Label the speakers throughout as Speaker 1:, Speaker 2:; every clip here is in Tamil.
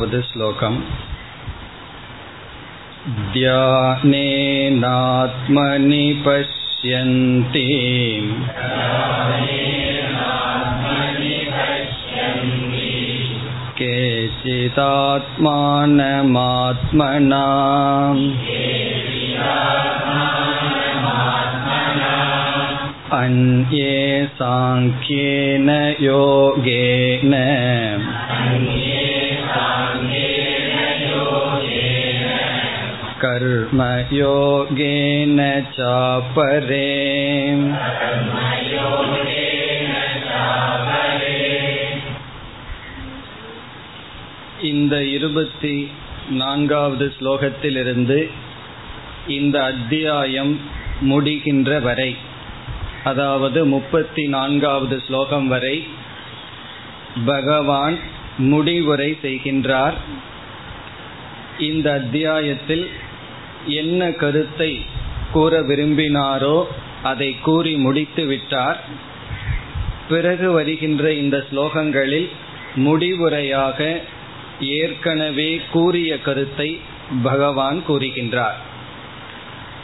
Speaker 1: वद् श्लोकम् ध्यानेनात्मनि पश्यन्ति केचिदात्मानमात्मना अन्ये साङ्ख्येन योगेन कर्मयोगेन चापरे இந்த இருபத்தி நான்காவது ஸ்லோகத்திலிருந்து இந்த அத்தியாயம் முடிகின்ற வரை அதாவது முப்பத்தி நான்காவது ஸ்லோகம் வரை பகவான் முடிவுரை செய்கின்றார். இந்த அத்தியாயத்தில் என்ன கருத்தை கூற விரும்பினாரோ அதை கூறி முடித்து விட்டார். பிறகு வருகின்ற இந்த ஸ்லோகங்களில் முடிவுரையாக ஏற்கனவே கூறிய கருத்தை பகவான் கூறுகின்றார்.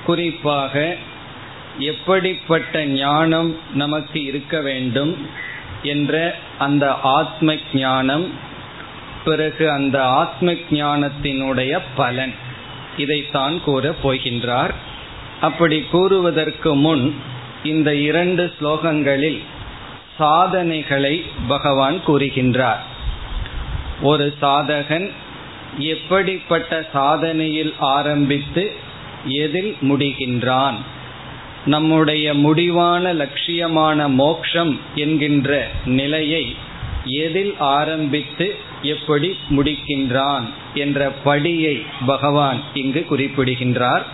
Speaker 1: குறிப்பாக எப்படிப்பட்ட ஞானம் நமக்கு இருக்க வேண்டும் என்ற அந்த ஆத்ம ஞானம் பிறகு அந்த ஆத்ம ஞானத்தினுடைய பலன் இதைத்தான் கூறப் போகின்றார். அப்படி கூறுவதற்கு முன் இந்த இரண்டு ஸ்லோகங்களில் சாதனைகளை பகவான் கூறுகின்றார். ஒரு சாதகன் எப்படிப்பட்ட சாதனையில் ஆரம்பித்து எதில் முடிகின்றான்? நம்முடைய முடிவான லட்சியமான மோக்ஷம் என்கின்ற நிலையை எதில் ஆரம்பித்து எப்படி முடிக்கின்றான் என்ற படியை பகவான் இங்கு குறிப்பிடுகின்றார்.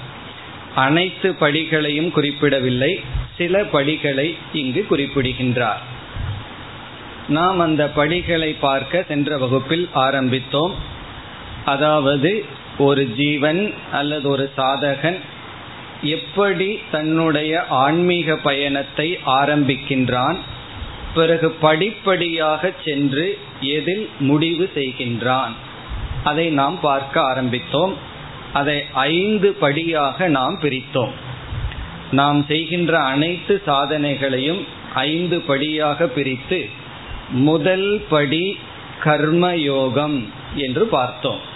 Speaker 1: அனைத்து படிகளையும் குறிப்பிடவில்லை சில படிகளை இங்கு குறிப்பிடுகின்றார். நாம் அந்த படிகளை பார்க்க சென்ற வகுப்பில் ஆரம்பித்தோம். அதாவது ஒரு ஜீவன் அல்லது ஒரு சாதகன் எப்படி தன்னுடைய ஆன்மீக பயணத்தை ஆரம்பிக்கின்றான் பிறகு படிப்படியாக சென்று எதில் முடிவு செய்கின்றான். அதை நாம் பார்க்க ஆரம்பித்தோம். அதை ஐந்து படியாக நாம் பிரித்தோம். நாம் செய்கின்ற அனைத்து சாதனைகளையும் ஐந்து படியாக பிரித்து முதல் படி கர்மயோகம் என்று பார்த்தோம்.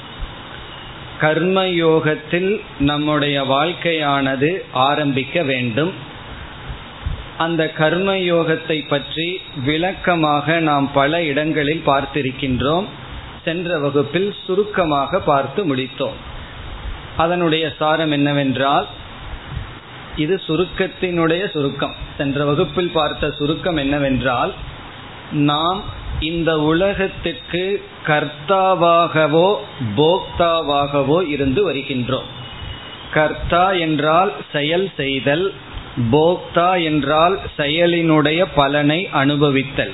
Speaker 1: கர்மயோகத்தில் நம்முடைய வாழ்க்கையானது ஆரம்பிக்க வேண்டும். அந்த கர்மயோகத்தை பற்றி விளக்கமாக நாம் பல இடங்களில் பார்த்திருக்கின்றோம். சென்ற வகுப்பில் சுருக்கமாக பார்த்து முடித்தோம். அதனுடைய சாரம் என்னவென்றால் இது சுருக்கத்தினுடைய சுருக்கம். சென்ற வகுப்பில் பார்த்த சுருக்கம் என்னவென்றால் நாம் இந்த உலகத்துக்கு கர்த்தாவாகவோ போக்தாவாகவோ இருந்து வருகின்றோம். கர்த்தா என்றால் செயல் செய்தல் போக்தா என்றால் செயலினுடைய பலனை அனுபவித்தல்.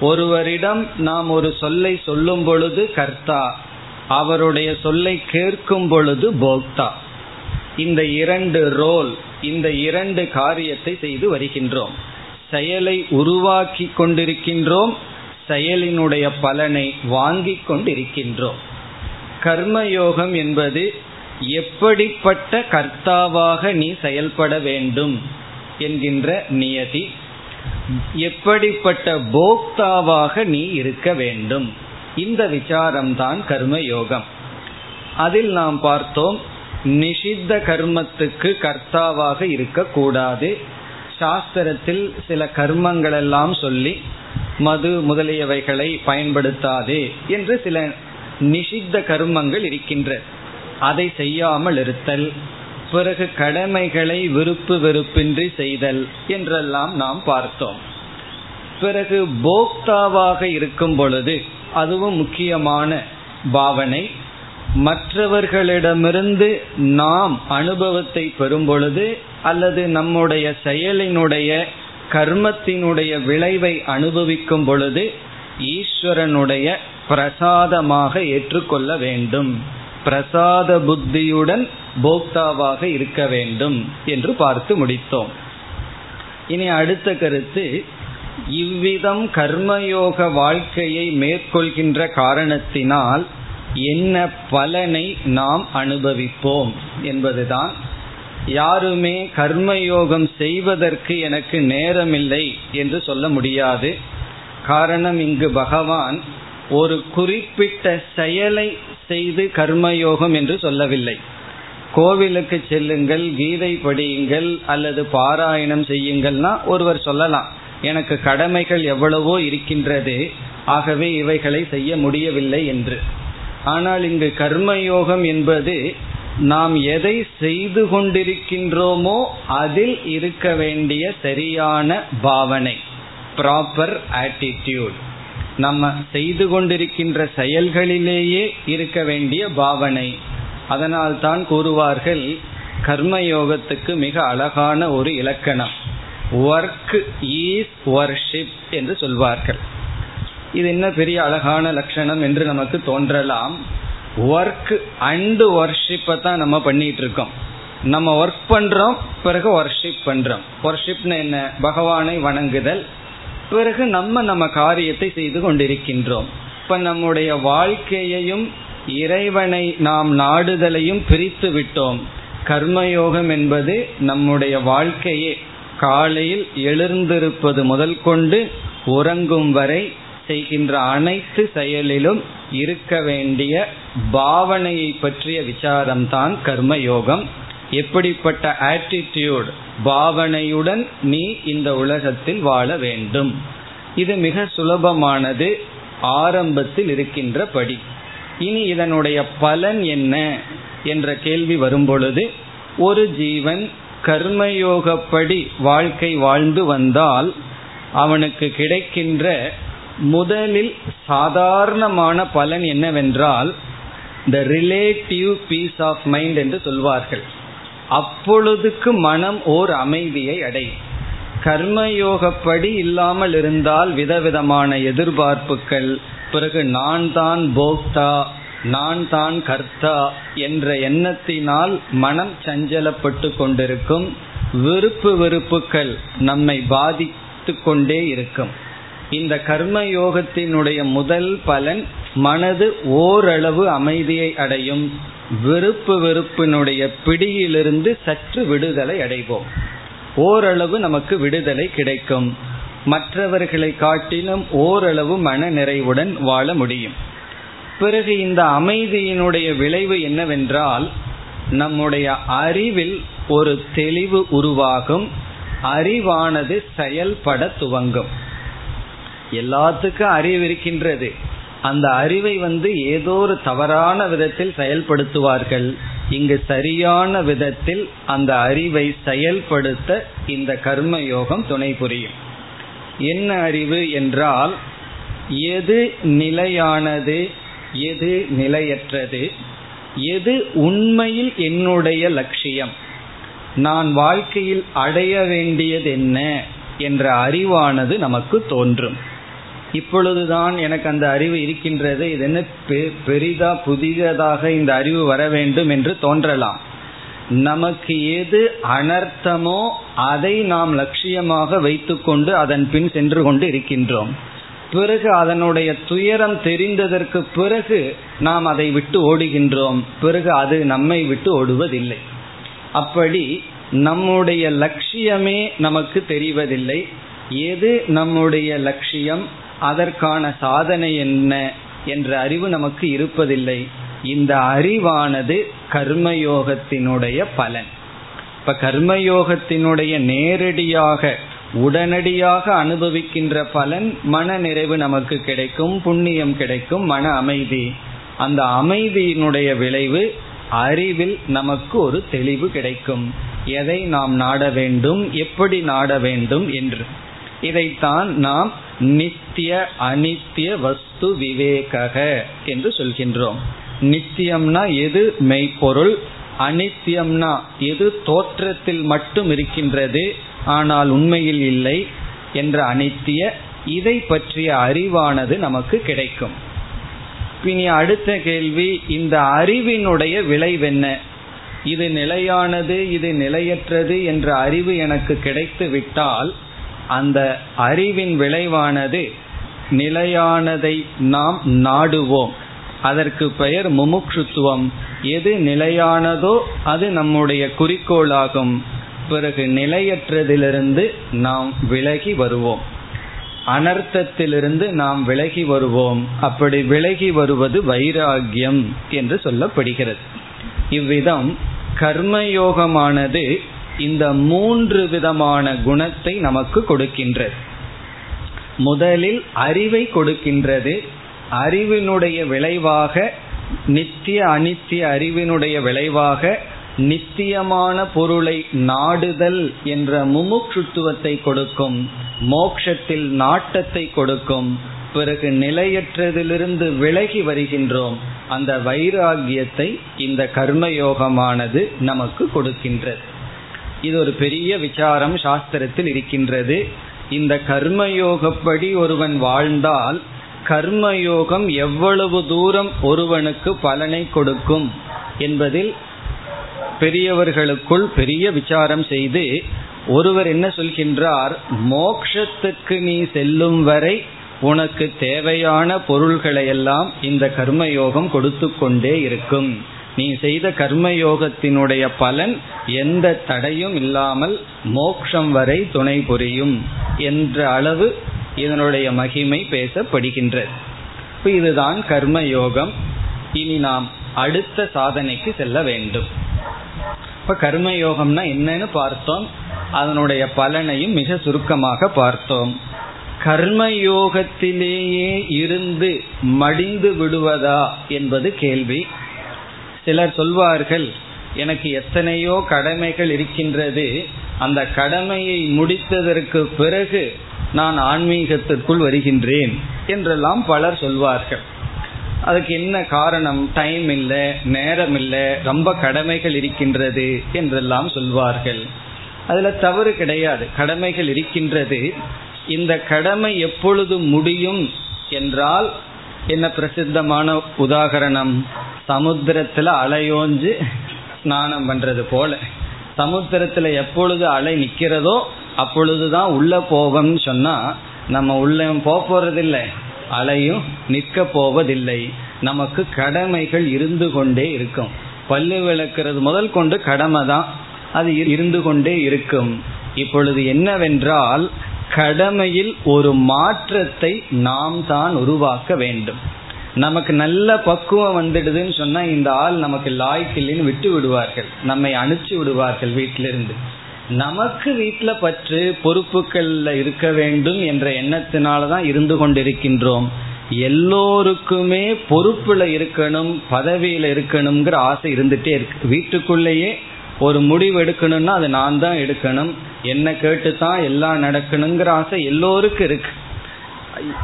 Speaker 1: ஒருவரிடம் நாம் ஒரு சொல்லை சொல்லும் பொழுது கர்த்தா அவருடைய சொல்லை கேட்கும் பொழுது போக்தா. இந்த இரண்டு ரோல் இந்த இரண்டு காரியத்தை செய்து வருகின்றோம். செயலை உருவாக்கி கொண்டிருக்கின்றோம் செயலினுடைய பலனை வாங்கி கொண்டிருக்கின்றோம். கர்மயோகம் என்பது எப்படிப்பட்ட கர்த்தாவாக நீ செயல்பட வேண்டும் என்கின்ற நியதி எப்படிப்பட்ட போக்தாவாக நீ இருக்க வேண்டும். இந்த விசாரம்தான் கர்மயோகம். அதில் நாம் பார்த்தோம் நிஷித்த கர்மத்துக்கு கர்த்தாவாக இருக்கக்கூடாது. சாஸ்திரத்தில் சில கர்மங்களெல்லாம் சொல்லி மது முதலியவைகளை பயன்படுத்தாதே என்று சில நிஷித்த கர்மங்கள் இருக்கின்ற. அதை செய்யாமல் இருத்தல் பிறகு கடமைகளை விருப்பு வெறுப்பின்றி செய்தல் என்றெல்லாம் நாம் பார்த்தோம். பிறகு போக்தாவாக இருக்கும் பொழுது அதுவும் முக்கியமான பாவனை. மற்றவர்களிடமிருந்து நாம் அனுபவத்தை பெறும் பொழுது அல்லது நம்முடைய செயலினுடைய கர்மத்தினுடைய விளைவை அனுபவிக்கும் பொழுது ஈஸ்வரனுடைய பிரசாதமாக ஏற்றுக்கொள்ள வேண்டும். பிரசாத புத்தியுடன் போக்தாவாக இருக்க வேண்டும் என்று பார்த்து முடித்தோம். இனி அடுத்த கருத்து இவ்விதம் கர்மயோக வாழ்க்கையை மேற்கொள்கின்ற காரணத்தினால் என்ன பலனை நாம் அனுபவிப்போம் என்பதுதான் யாருமே கர்மயோகம் செய்வதற்கு எனக்கு நேரமில்லை என்று சொல்ல முடியாது. காரணம் இங்கு பகவான் ஒரு குறிப்பிட்ட செயலை செய்து கர்மயோகம் என்று சொல்லவில்லை. கோவிலுக்கு செல்லுங்கள் கீதை படியுங்கள் அல்லது பாராயணம் செய்யுங்கள்னா ஒருவர் சொல்லலாம். எனக்கு கடமைகள் எவ்வளவோ இருக்கின்றது ஆகவே இவைகளை செய்ய முடியவில்லை என்று. ஆனால் இங்கு கர்மயோகம் என்பது நாம் எதை செய்து கொண்டிருக்கின்றோமோ அதில் இருக்க வேண்டிய சரியான பாவனை ப்ராப்பர் ஆட்டிடியூட் நம்ம செய்து கொண்டிருக்கின்ற செயல்களிலேயே இருக்க வேண்டிய பாவனை. அதனால் தான் கூறுவார்கள் கர்மயோகத்துக்கு மிக அழகான ஒரு இலக்கணம். ஒர்க் ஈஸ் வர்ஷிப் என்று சொல்வார்கள். இது என்ன பெரிய அழகான லட்சணம் என்று நமக்கு தோன்றலாம். ஒர்க் அண்டு ஒர்ஷிப்பை தான் நம்ம பண்ணிட்டு இருக்கோம் நம்ம ஒர்க் பண்றோம் பிறகு ஒர்ஷிப் பண்றோம். ஒர்ஷிப்னு என்ன? பகவானை வணங்குதல். பிறகு நம்ம நம்ம காரியத்தை செய்து கொண்டிருக்கின்றோம். இப்ப நம்முடைய வாழ்க்கையையும் இறைவனை நாம் நாடுதலையும் பிரித்து விட்டோம். கர்மயோகம் என்பது நம்முடைய வாழ்க்கையே. காலையில் எழுந்திருப்பது முதல் கொண்டு உறங்கும் வரை செய்கின்ற அனைத்து செயலிலும் இருக்க வேண்டிய பாவனையை பற்றிய விசாரம்தான் கர்மயோகம். எப்படிப்பட்ட ஆட்டிடியூட் பாவனையுடன் நீ இந்த உலகத்தில் வாழ வேண்டும். இது மிக சுலபமானது ஆரம்பத்தில் இருக்கின்ற படி. இனி இதனுடைய பலன் என்ன என்ற கேள்வி வரும்பொழுது ஒரு ஜீவன் கர்மயோகப்படி வாழ்க்கை வாழ்ந்து வந்தால் அவனுக்கு கிடைக்கின்ற முதலில் சாதாரணமான பலன் என்னவென்றால் the relative peace of mind என்று சொல்வார்கள். அப்பொழுதுக்கு மனம் ஓர் அமைதியை அடையும். கர்மயோகப்படி இல்லாமல் இருந்தால் விதவிதமான எதிர்பார்ப்புகள் பிறகு நான் தான் போக்தா நான் தான் கர்த்தா என்ற எண்ணத்தினால் மனம் சஞ்சலப்பட்டு கொண்டிருக்கும். விருப்பு வெறுப்புகள் நம்மை பாதித்து கொண்டே இருக்கும். இந்த கர்ம யோகத்தினுடைய முதல் பலன் மனது ஓரளவு அமைதியை அடையும். விருப்பு வெறுப்பினுடைய பிடியிலிருந்து சற்று விடுதலை அடைவோம். ஓரளவு நமக்கு விடுதலை கிடைக்கும். மற்றவர்களை காட்டிலும் ஓரளவு மன நிறைவுடன் வாழ முடியும். பிறகு இந்த அமைதியினுடைய விளைவு என்னவென்றால் நம்முடைய அறிவில் ஒரு தெளிவு உருவாகும். அறிவானது செயல்பட துவங்கும். எல்லாத்துக்கும் அறிவு இருக்கின்றது. அந்த அறிவை வந்து ஏதோ ஒரு தவறான விதத்தில் செயல்படுத்துவார்கள். இங்கு சரியான விதத்தில் அந்த அறிவை செயல்படுத்த இந்த கர்ம யோகம் துணை புரியும். என்ன அறிவு என்றால் எது நிலையானது எது நிலையற்றது எது உண்மையில் என்னுடைய லட்சியம் நான் வாழ்க்கையில் அடைய வேண்டியது என்ன என்ற அறிவானது நமக்கு தோன்றும். இப்பொழுதுதான் எனக்கு அந்த அறிவு இருக்கின்றது. இது என்ன பெரிதா புதியதாக இந்த அறிவு வர வேண்டும் என்று தோன்றலாம். நமக்கு எது அனர்த்தமோ அதை நாம் லட்சியமாக வைத்துக்கொண்டு அதன் பின் சென்று கொண்டு இருக்கின்றோம். பிறகு அதனுடைய துயரம் தெரிந்ததற்கு பிறகு நாம் அதை விட்டு ஓடுகின்றோம். பிறகு அது நம்மை விட்டு ஓடுவதில்லை. அப்படி நம்முடைய லட்சியமே நமக்கு தெரிவதில்லை. எது நம்முடைய லட்சியம்? அதற்கான சாதனை என்ன என்ற அறிவு நமக்கு இருப்பதில்லை. இந்த அறிவானது கர்மயோகத்தினுடைய பலன். இப்ப கர்மயோகத்தினுடைய நேரடியாக உடனடியாக அனுபவிக்கின்ற பலன் மன நிறைவு நமக்கு கிடைக்கும் புண்ணியம் கிடைக்கும் மன அமைதி. அந்த அமைதியினுடைய விளைவு அறிவில் நமக்கு ஒரு தெளிவு கிடைக்கும். எதை நாம் நாட வேண்டும் எப்படி நாட வேண்டும் என்று. இதைத்தான் நாம் நித்திய அனித்திய வஸ்து விவேக என்று சொல்கின்றோம். நித்தியம்னா எது? மெய்ப்பொருள். அனித்தியம்னா எது? தோற்றத்தில் மட்டும் இருக்கின்றது ஆனால் உண்மையில் இல்லை என்ற அனித்திய. இதை பற்றிய அறிவானது நமக்கு கிடைக்கும். இனி அடுத்த கேள்வி இந்த அறிவினுடைய விளைவென்ன இது நிலையானது இது நிலையற்றது என்ற அறிவு எனக்கு கிடைத்து விட்டால் அந்த அறிவின் விளைவானது நிலையானதை நாம் நாடுவோம். அதற்கு பெயர் முமுட்சுத்துவம் எது நிலையானதோ அது நம்முடைய குறிக்கோளாகும். பிறகு நிலையற்றதிலிருந்து நாம் விலகி வருவோம். அனர்த்தத்திலிருந்து நாம் விலகி வருவோம். அப்படி விலகி வருவது வைராகியம் என்று சொல்லப்படுகிறது. இவ்விதம் கர்மயோகமானது இந்த மூன்று விதமான குணத்தை நமக்கு கொடுக்கின்றது முதலில் அறிவை கொடுக்கின்றது. அறிவினுடைய விளைவாக நித்திய அனித்திய அறிவினுடைய விளைவாக நித்தியமான பொருளை நாடுதல் என்ற முமுட்சுத்துவத்தை கொடுக்கும் மோக்ஷத்தில் நாட்டத்தை கொடுக்கும் பிறகு நிலையற்றதிலிருந்து விலகி வருகின்றோம். அந்த வைராகியத்தை இந்த கர்மயோகமானது நமக்கு கொடுக்கின்றது. இது ஒரு பெரிய விசாரம் சாஸ்திரத்தில் இருக்கின்றது. இந்த கர்மயோகப்படி ஒருவன் வாழ்ந்தால் கர்மயோகம் எவ்வளவு தூரம் ஒருவனுக்கு பலனை கொடுக்கும் என்பதில் பெரியவர்களுக்குள் பெரிய விசாரம் செய்து ஒருவர் என்ன சொல்கின்றார்? மோக்ஷத்துக்கு நீ செல்லும் வரை உனக்கு தேவையான பொருள்களை எல்லாம் இந்த கர்மயோகம் கொடுத்து கொண்டே இருக்கும். நீ செய்த கர்மயோகத்தினுடைய பலன் எந்த தடையும் இல்லாமல் மோக்ஷம் வரை துணை புரியும் என்ற அளவு இதனுடைய மகிமை பேசப்படுகின்றது. இப்போ இதுதான் கர்மயோகம். இனி நாம் அடுத்த சாதனைக்கு செல்ல வேண்டும். இப்போ கர்மயோகம்னா என்னன்னு பார்த்தோம். அதனுடைய பலனையும் மிக சுருக்கமாக பார்த்தோம். கர்மயோகத்திலேயே இருந்து மடிந்து விடுவதா என்பது கேள்வி. சிலர் சொல்வார்கள் எனக்கு எத்தனையோ கடமைகள் இருக்கின்றது. அந்த கடமையை முடித்ததற்கு பிறகு நான் ஆன்மீகத்திற்குள் வருகின்றேன் என்றெல்லாம் பலர் சொல்வார்கள். அதுக்கு என்ன காரணம்? டைம் இல்லை நேரம் இல்லை ரொம்ப கடமைகள் இருக்கின்றது என்றெல்லாம் சொல்வார்கள். அதில் தவறு கிடையாது. கடமைகள் இருக்கின்றது. இந்த கடமை எப்பொழுது முடியும் என்றால் என்ன பிரசித்தமான உதாகரணம்? சமுத்திரத்துல அலையோஞ்சு ஸ்நானம் பண்றது போல. சமுத்திரத்துல எப்பொழுது அலை நிக்கிறதோ அப்பொழுதுதான் உள்ள போவோம்னு சொன்னா நம்ம உள்ள போறதில்லை. அலையும் நிற்க போவதில்லை. நமக்கு கடமைகள் இருந்து கொண்டே இருக்கும். பல்லு விளக்குறது முதல் கொண்டு கடமை தான் அது இருந்து கொண்டே இருக்கும். இப்பொழுது என்னவென்றால் கடமையில் ஒரு மாற்றத்தை நாம் தான் உருவாக்க வேண்டும். நமக்கு நல்ல பக்குவம் வந்துடுதுன்னு சொன்னா இந்த ஆள் நமக்கு லாய்க்கில்லைன்னு விட்டு விடுவார்கள். நம்மை அனுப்பிச்சு விடுவார்கள் வீட்டிலிருந்து. நமக்கு வீட்டில் பற்று பொறுப்புகள்ல இருக்க வேண்டும் என்ற எண்ணத்தினாலதான் இருந்து கொண்டிருக்கின்றோம். எல்லோருக்குமே பொறுப்புல இருக்கணும் பதவியில இருக்கணுங்கிற ஆசை இருந்துட்டே இருக்கு. வீட்டுக்குள்ளேயே ஒரு முடிவு எடுக்கணும்னா அது நான் தான் எடுக்கணும். என்ன கேட்டு தான் எல்லாம் நடக்கணுங்கிற ஆசை எல்லோருக்கும் இருக்கு.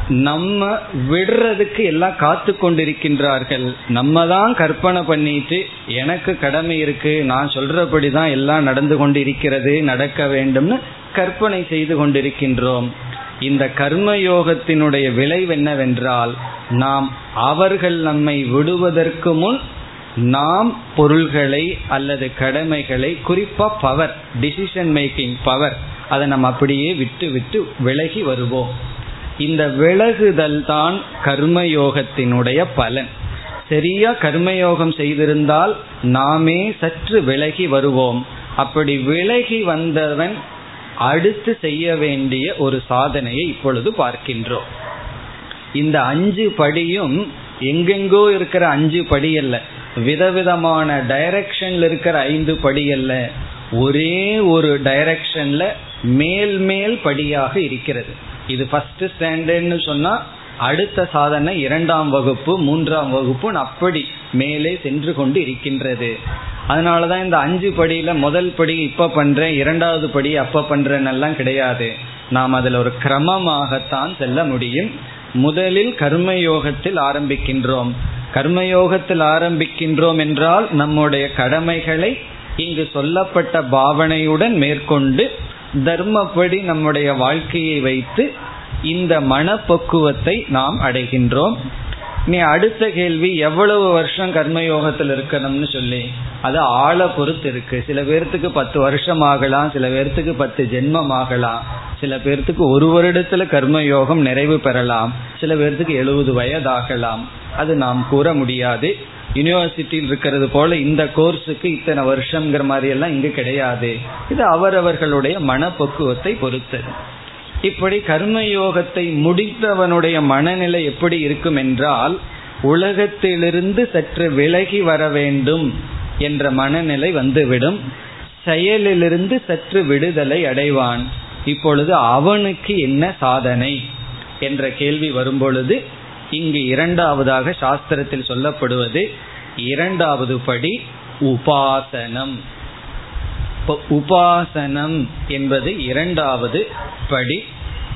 Speaker 1: நம்ம விடுறதுக்கு எல்லாம் காத்து கொண்டிருக்கின்றார்கள். நம்ம தான் கற்பனை பண்ணிட்டு எனக்கு கடமை இருக்கு நான் சொல்றபடி தான் எல்லாம் நடந்து கொண்டிருக்கிறது நடக்க வேண்டும்னு கற்பனை செய்து கொண்டிருக்கின்றோம். இந்த கர்மயோகத்தினுடைய விளைவு என்னவென்றால் நாம் அவர்கள் நம்மை விடுவதற்கு முன் நாம் பொருள்களை அல்லது கடமைகளை குறிப்பா பவர் டிசிஷன் மேக்கிங் பவர் அதை நம்ம அப்படியே விட்டு விட்டு விலகி வருவோம். இந்த விலகுதல் தான் கர்மயோகத்தினுடைய பலன். சரியா கர்மயோகம் செய்திருந்தால் நாமே சற்று விலகி வருவோம். அப்படி விலகி வந்தவன் அடுத்து செய்ய வேண்டிய ஒரு சாதனையை இப்பொழுது பார்க்கின்றோம். இந்த அஞ்சு படியும் எங்கெங்கோ இருக்கிற அஞ்சு படி அல்ல விதவிதமான டைரக்ஷன்ல இருக்கிற ஐந்து படி அல்ல ஒரே ஒரு டைரக்ஷன்ல மேல் மேல் படியாக இருக்கிறது. இது ஃபர்ஸ்ட் ஸ்டாண்டர்ட்னு சொன்னா அடுத்த சாதனை இரண்டாம் வகுப்பு மூன்றாம் வகுப்பு அப்படி மேலே சென்று கொண்டு இருக்கின்றது. அதனாலதான் இந்த அஞ்சு படியில முதல் படி இப்ப பண்றேன் இரண்டாவது படி அப்ப பண்றேன்னெல்லாம் கிடையாது. நாம் அதில் ஒரு கிரமமாகத்தான் செல்ல முடியும். முதலில் கர்மயோகத்தில் ஆரம்பிக்கின்றோம். கர்மயோகத்தில் ஆரம்பிக்கின்றோம் என்றால் நம்முடைய கடமைகளை இங்கு சொல்லப்பட்ட பாவனையுடன் மேற்கொண்டு தர்மப்படி நம்முடைய வாழ்க்கையை வைத்து இந்த மனப்பக்குவத்தை நாம் அடைகின்றோம். நீ அடுத்த கேள்வி எவ்வளவு வருஷம் கர்மயோகத்தில் இருக்கணும்னு சொல்லி. அது ஆளை பொறுத்து இருக்கு. சில பேர்த்துக்கு பத்து வருஷம் ஆகலாம் சில பேர்த்துக்கு பத்து ஜென்மம் ஆகலாம். சில பேர்த்துக்கு ஒரு வருடத்துல கர்மயோகம் நிறைவு பெறலாம். சில பேர்த்துக்கு எழுபது வயதாகலாம். அது நாம் கூற முடியாது. யூனிவர்சிட்டியில் இருக்கிறது போல இந்த கோர்ஸுக்கு இத்தனை வருஷங்கிற மாதிரி எல்லாம் இங்கு கிடையாது. இது அவரவர்களுடைய மனப்பக்குவத்தை பொறுத்தது. இப்படி கர்மயோகத்தை முடித்தவனுடைய மனநிலை எப்படி இருக்கும் என்றால் உலகத்திலிருந்து சற்று விலகி வர வேண்டும் என்ற மனநிலை வந்துவிடும். செயலிலிருந்து சற்று விடுதலை அடைவான். இப்பொழுது அவனுக்கு என்ன சாதனை என்ற கேள்வி வரும்பொழுது இங்கு இரண்டாவதாக சாஸ்திரத்தில் சொல்லப்படுவது இரண்டாவது படி உபாசனம். உபாசனம் என்பது இரண்டாவது படி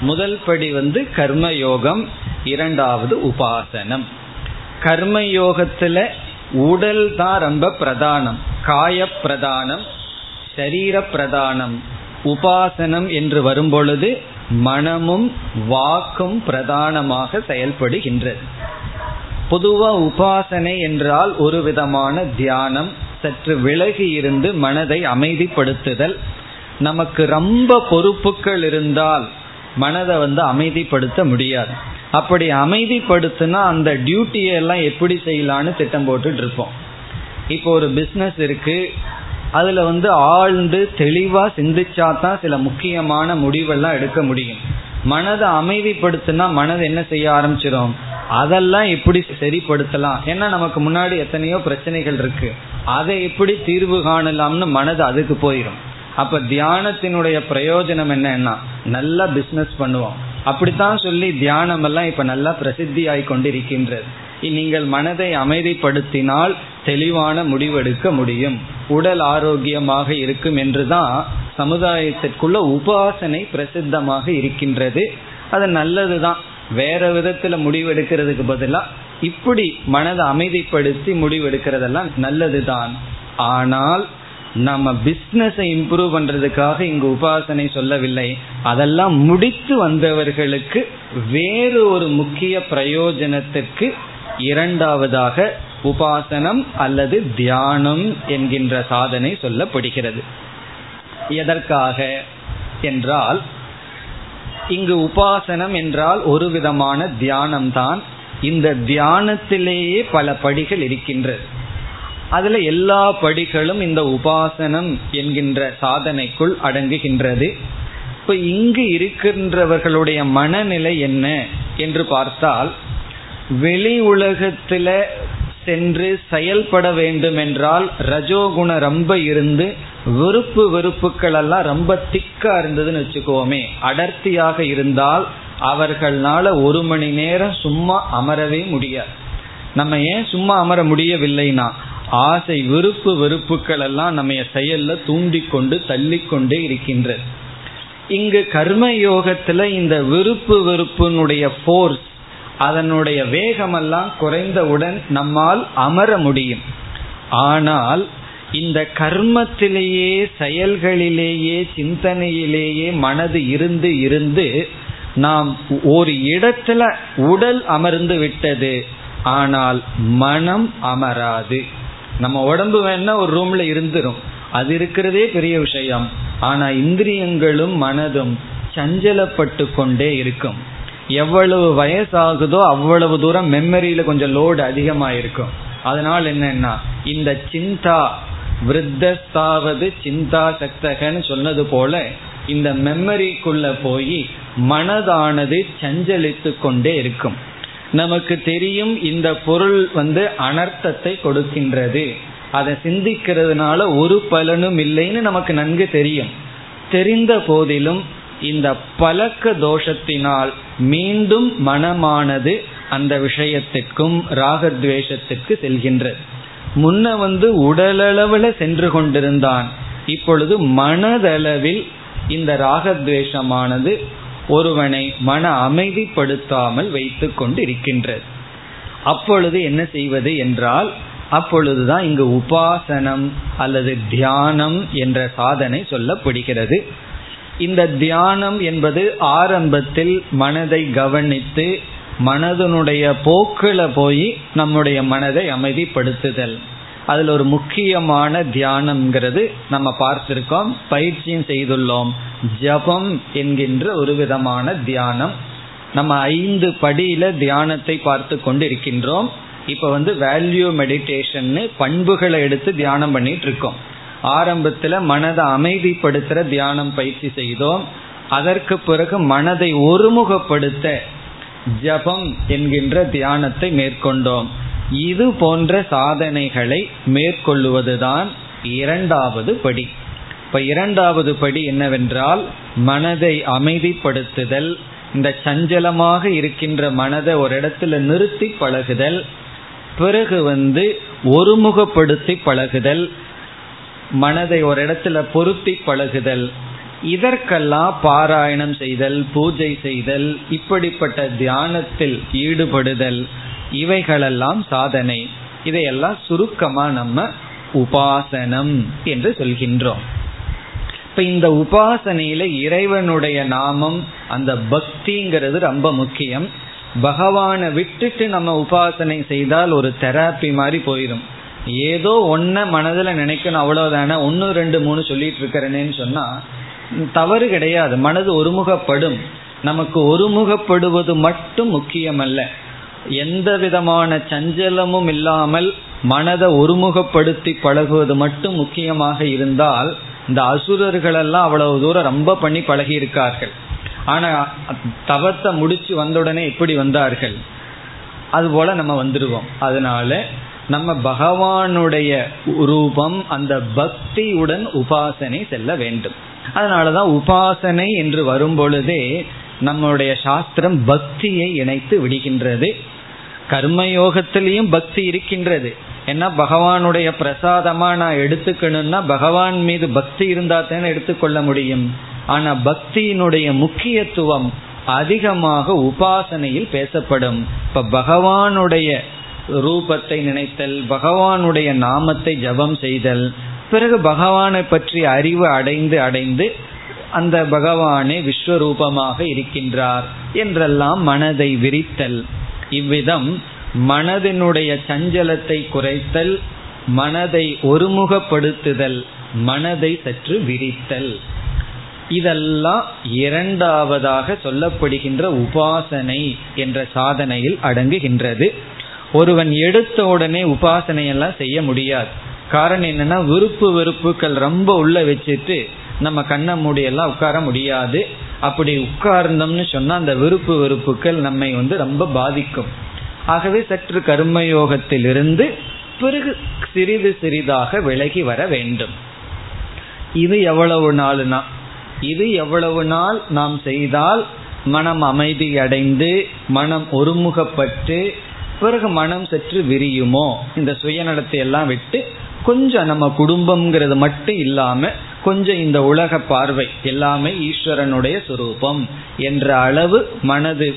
Speaker 1: முதல் படி வந்து கர்மயோகம் இரண்டாவது உபாசனம். கர்மயோகத்துல உடல் தான் ரொம்ப பிரதானம். காய பிரதானம் சரீர பிரதானம் உபாசனம் என்று வரும்பொழுது மனமும் வாக்கும் பிரதானமாக செயல்படுகின்றது. பொதுவா உபாசனை என்றால் ஒரு விதமான தியானம் சற்று விலகி இருந்து மனதை அமைதிப்படுத்துதல். நமக்கு ரொம்ப பொறுப்புகள் இருந்தால் மனதை வந்து அமைதிப்படுத்த முடியாது. அப்படி அமைதிப்படுத்தினா அந்த டியூட்டியை எல்லாம் எப்படி செய்யலான்னு திட்டம் போட்டுட்டு இருப்போம். இப்போ ஒரு பிஸ்னஸ் இருக்கு. அதுல வந்து ஆழ்ந்து தெளிவா சிந்திச்சா தான் சில முக்கியமான முடிவெல்லாம் எடுக்க முடியும். மனதை அமைதிப்படுத்தினா மனதை என்ன செய்ய ஆரம்பிச்சிடும் அதெல்லாம் எப்படி சரிப்படுத்தலாம்? ஏன்னா நமக்கு முன்னாடி எத்தனையோ பிரச்சனைகள் இருக்கு. அதை எப்படி தீர்வு காணலாம்னு மனது அதுக்கு போயிடும் அப்ப தியானத்தினுடைய பிரயோஜனம் என்னன்னா நல்லா பிசினஸ் பண்ணுவோம். அப்படித்தான் சொல்லி தியானம் எல்லாம் இப்ப நல்லா பிரசித்தி ஆகி கொண்டிருக்கின்றது நீங்கள் மனதை அமைதிப்படுத்தினால் தெளிவான முடிவெடுக்க முடியும். உடல் ஆரோக்கியமாக இருக்கும் என்றுதான் சமுதாயத்திற்குள்ள உபாசனை பிரசித்தமாக இருக்கின்றது. அது நல்லதுதான். வேற விதத்துல முடிவெடுக்கிறதுக்கு பதிலா இப்படி மனதை அமைதிப்படுத்தி முடிவெடுக்கிறதெல்லாம் நல்லதுதான். ஆனால் நம்ம பிஸ்னஸை இம்ப்ரூவ் பண்றதுக்காக இங்கு உபாசனை சொல்லவில்லை. அதெல்லாம் முடித்து வந்தவர்களுக்கு வேறு ஒரு முக்கிய பிரயோஜனத்துக்கு இரண்டாவதாக உபாசனம் அல்லது தியானம் என்கின்ற சாதனை சொல்லப்படுகிறது. எதற்காக என்றால் இங்கு உபாசனம் என்றால் ஒரு விதமான தியானம் தான் இந்த தியானத்திலேயே பல படிகள் இருக்கின்றது. அதுல எல்லா படிகளும் இந்த உபாசனம் என்கின்ற சாதனைக்குள் அடங்குகின்றது. இப்ப இங்கு இருக்கின்றவர்களுடைய மனநிலை என்ன என்று பார்த்தால் வெளி உலகத்துல சென்று செயல்பட வேண்டும் என்றால் ரஜோகுண ரொம்ப இருந்து வெறுப்பு வெறுப்புகள் எல்லாம் ரொம்ப திக்கா இருந்ததுன்னு வச்சுக்கோமே. அடர்த்தியாக இருந்தால் அவர்களால ஒரு மணி நேரம் சும்மா அமரவே முடியாது. நம்ம ஏன் சும்மா அமர முடியவில்லைனா ஆசை விருப்பு வெறுப்புகள் எல்லாம் நம்ம செயல்ல தூண்டி கொண்டு தள்ளி கொண்டே இருக்கின்றது. இங்கு கர்ம யோகத்துல இந்த விருப்பு வெறுப்பினுடைய போர்ஸ் அதனுடைய வேகமெல்லாம் குறைந்தவுடன் நம்மால் அமர முடியும். ஆனால் இந்த கர்மத்திலேயே செயல்களிலேயே சிந்தனையிலேயே மனது இருந்து இருந்து நாம் ஒரு இடத்துல உடல் அமர்ந்து விட்டது ஆனால் மனம் அமராது. நம்ம உடம்பு வேணா ஒரு ரூம்ல இருந்துரும். அது இருக்கிறதே பெரிய விஷயம். ஆனா இந்திரியங்களும் மனதும் சஞ்சலப்பட்டு கொண்டே இருக்கும். எவ்வளவு வயசாகுதோ அவ்வளவு தூரம் மெமரியில கொஞ்சம் லோடு அதிகமா இருக்கும் அதனால என்னன்னா இந்த சிந்தா விருத்தஸ்தாவது சிந்தா சக்தகன்னு சொன்னது போல இந்த மெமரிக்குள்ள போய் மனதானது சஞ்சலித்து கொண்டே இருக்கும். நமக்கு தெரியும் இந்த பொருள் வந்து அனர்த்தத்தை கொடுக்கின்றது. அதை சிந்திக்கிறதுனால ஒரு பலனும் இல்லைன்னு நமக்கு நன்கு தெரியும். தெரிந்த போதிலும் இந்த பழக்க தோஷத்தினால் மீண்டும் மனமானது அந்த விஷயத்திற்கும் ராகத்வேஷத்திற்கு செல்கின்றது. முன்ன வந்து உடலளவில் சென்று கொண்டிருந்தான். இப்பொழுது மனதளவில் இந்த ராகத்வேஷமானது ஒருவனை மன அமைதிப்படுத்தாமல் வைத்து கொண்டு இருக்கின்றது அப்பொழுது என்ன செய்வது என்றால் அப்பொழுதுதான் இங்கு உபாசனம் அல்லது தியானம் என்ற சாதனை சொல்லப்படுகிறது. இந்த தியானம் என்பது ஆரம்பத்தில் மனதை கவனித்து மனதனுடைய போக்கில் போய் நம்முடைய மனதை அமைதிப்படுத்துதல். அதுல ஒரு முக்கியமான தியானம்ங்கிறது நம்ம பார்த்திருக்கோம் பயிற்சியும் செய்துள்ளோம். ஜபம் என்கின்ற ஒரு விதமான தியானம். நம்ம ஐந்து படியில தியானத்தை பார்த்து கொண்டு இருக்கின்றோம் இப்ப வந்து வேல்யூ மெடிடேஷன் பண்புகளை எடுத்து தியானம் பண்ணிட்டு இருக்கோம் ஆரம்பத்துல மனதை அமைதிப்படுத்துற தியானம் பயிற்சி செய்தோம். அதற்கு பிறகு மனதை ஒருமுகப்படுத்த ஜபம் என்கின்ற தியானத்தை மேற்கொண்டோம். இது போன்ற சாதனைகளை மேற்கொள்ளுவதுதான் இரண்டாவது படி. இப்ப இரண்டாவது படி என்னவென்றால் மனதை அமைதிப்படுத்துதல் இந்த சஞ்சலமாக இருக்கின்ற மனதை ஒரு இடத்துல நிறுத்தி பழகுதல் பிறகு வந்து ஒருமுகப்படுத்தி பழகுதல் மனதை ஒரு இடத்துல பொருத்தி பழகுதல். இதற்கெல்லாம் பாராயணம் செய்தல் பூஜை செய்தல் இப்படிப்பட்ட தியானத்தில் ஈடுபடுதல் இவைகளெல்லாம் சாதனை. இதையெல்லாம் சுருக்கமா நம்ம உபாசனம் என்று சொல்கின்றோம். இப்ப இந்த உபாசனையில இறைவனுடைய நாமம் அந்த பக்திங்கிறது ரொம்ப முக்கியம். பகவானை விட்டுட்டு நம்ம உபாசனை செய்தால் ஒரு தெராப்பி மாதிரி போயிடும் ஏதோ ஒன்ன மனதில் நினைக்கணும் அவ்வளவுதானே ஒன்று ரெண்டு மூணு சொல்லிட்டு இருக்கிறேன்னு சொன்னா தவறு கிடையாது. மனது ஒருமுகப்படும். நமக்கு ஒருமுகப்படுவது மட்டும் முக்கியமல்ல. எந்த விதமான சஞ்சலமும் இல்லாமல் மனதை ஒருமுகப்படுத்தி பழகுவது மட்டும் முக்கியமாக இருந்தால் இந்த அசுரர்களெல்லாம் அவ்வளவு தூரம் ரொம்ப பண்ணி பழகி இருக்கார்கள் ஆனால் தவத்தை முடிச்சு வந்தவுடனே எப்படி வந்தார்கள். அதுபோல நம்ம வந்துடுவோம் அதனால நம்ம பகவானுடைய ரூபம் அந்த பக்தியுடன் உபாசனை செல்ல வேண்டும். அதனாலதான் உபாசனை என்று வரும் பொழுதே நம்முடைய சாஸ்திரம் பக்தியை இணைத்து விடுகின்றது. கர்மயோகத்திலையும் பக்தி இருக்கின்றது. ஏன்னா பகவானுடைய பிரசாதமா நான் எடுத்துக்கணும்னா பகவான் மீது பக்தி இருந்தா தானே எடுத்துக்கொள்ள முடியும். ஆனா பக்தியினுடைய முக்கியத்துவம் அதிகமாக உபாசனையில் பேசப்படும். இப்ப பகவானுடைய ரூபத்தை நினைத்தல் பகவானுடைய நாமத்தை ஜபம் செய்தல் பிறகு பகவானை பற்றிய அறிவு அடைந்து அடைந்து அந்த பகவானே விஸ்வரூபமாக இருக்கின்றார் என்றெல்லாம் மனதை விரித்தல். இவ்விதம் மனதினுடைய சஞ்சலத்தை குறைத்தல் மனதை ஒருமுகப்படுத்துதல் மனதை சற்று விரித்தல். இதெல்லாம் இரண்டாவதாக சொல்லப்படுகின்ற உபாசனை என்ற சாதனையில் அடங்குகின்றது. ஒருவன் எடுத்த உடனே உபாசனையெல்லாம் செய்ய முடியாது. காரணம் என்னன்னா விருப்பு வெறுப்புகள் ரொம்ப உள்ள வச்சுட்டு நம்ம கண்ணை மூடியெல்லாம் உட்கார முடியாது. அப்படி உட்கார்ந்தோம்னு சொன்னா அந்த விருப்பு வெறுப்புகள் நம்மை வந்து ரொம்ப பாதிக்கும். ஆகவே சற்று கர்மயோகத்திலிருந்து பிறகு சிறிது சிறிதாக விலகி வர வேண்டும். இது எவ்வளவு நாள்னா இது எவ்வளவு நாள் நாம் செய்தால் மனம் அமைதி அடைந்து மனம் ஒருமுகப்பட்டு பிறகு மனம் சற்று விரியுமோ? இந்த சுயநலத்தை எல்லாம் விட்டு கொஞ்சம் நம்ம குடும்பம்ங்கிறது மட்டும் இல்லாம கொஞ்சம் இந்த உலக பார்வை எல்லாமே ஈஸ்வரனுடைய சுரூபம் என்ற அளவு மனது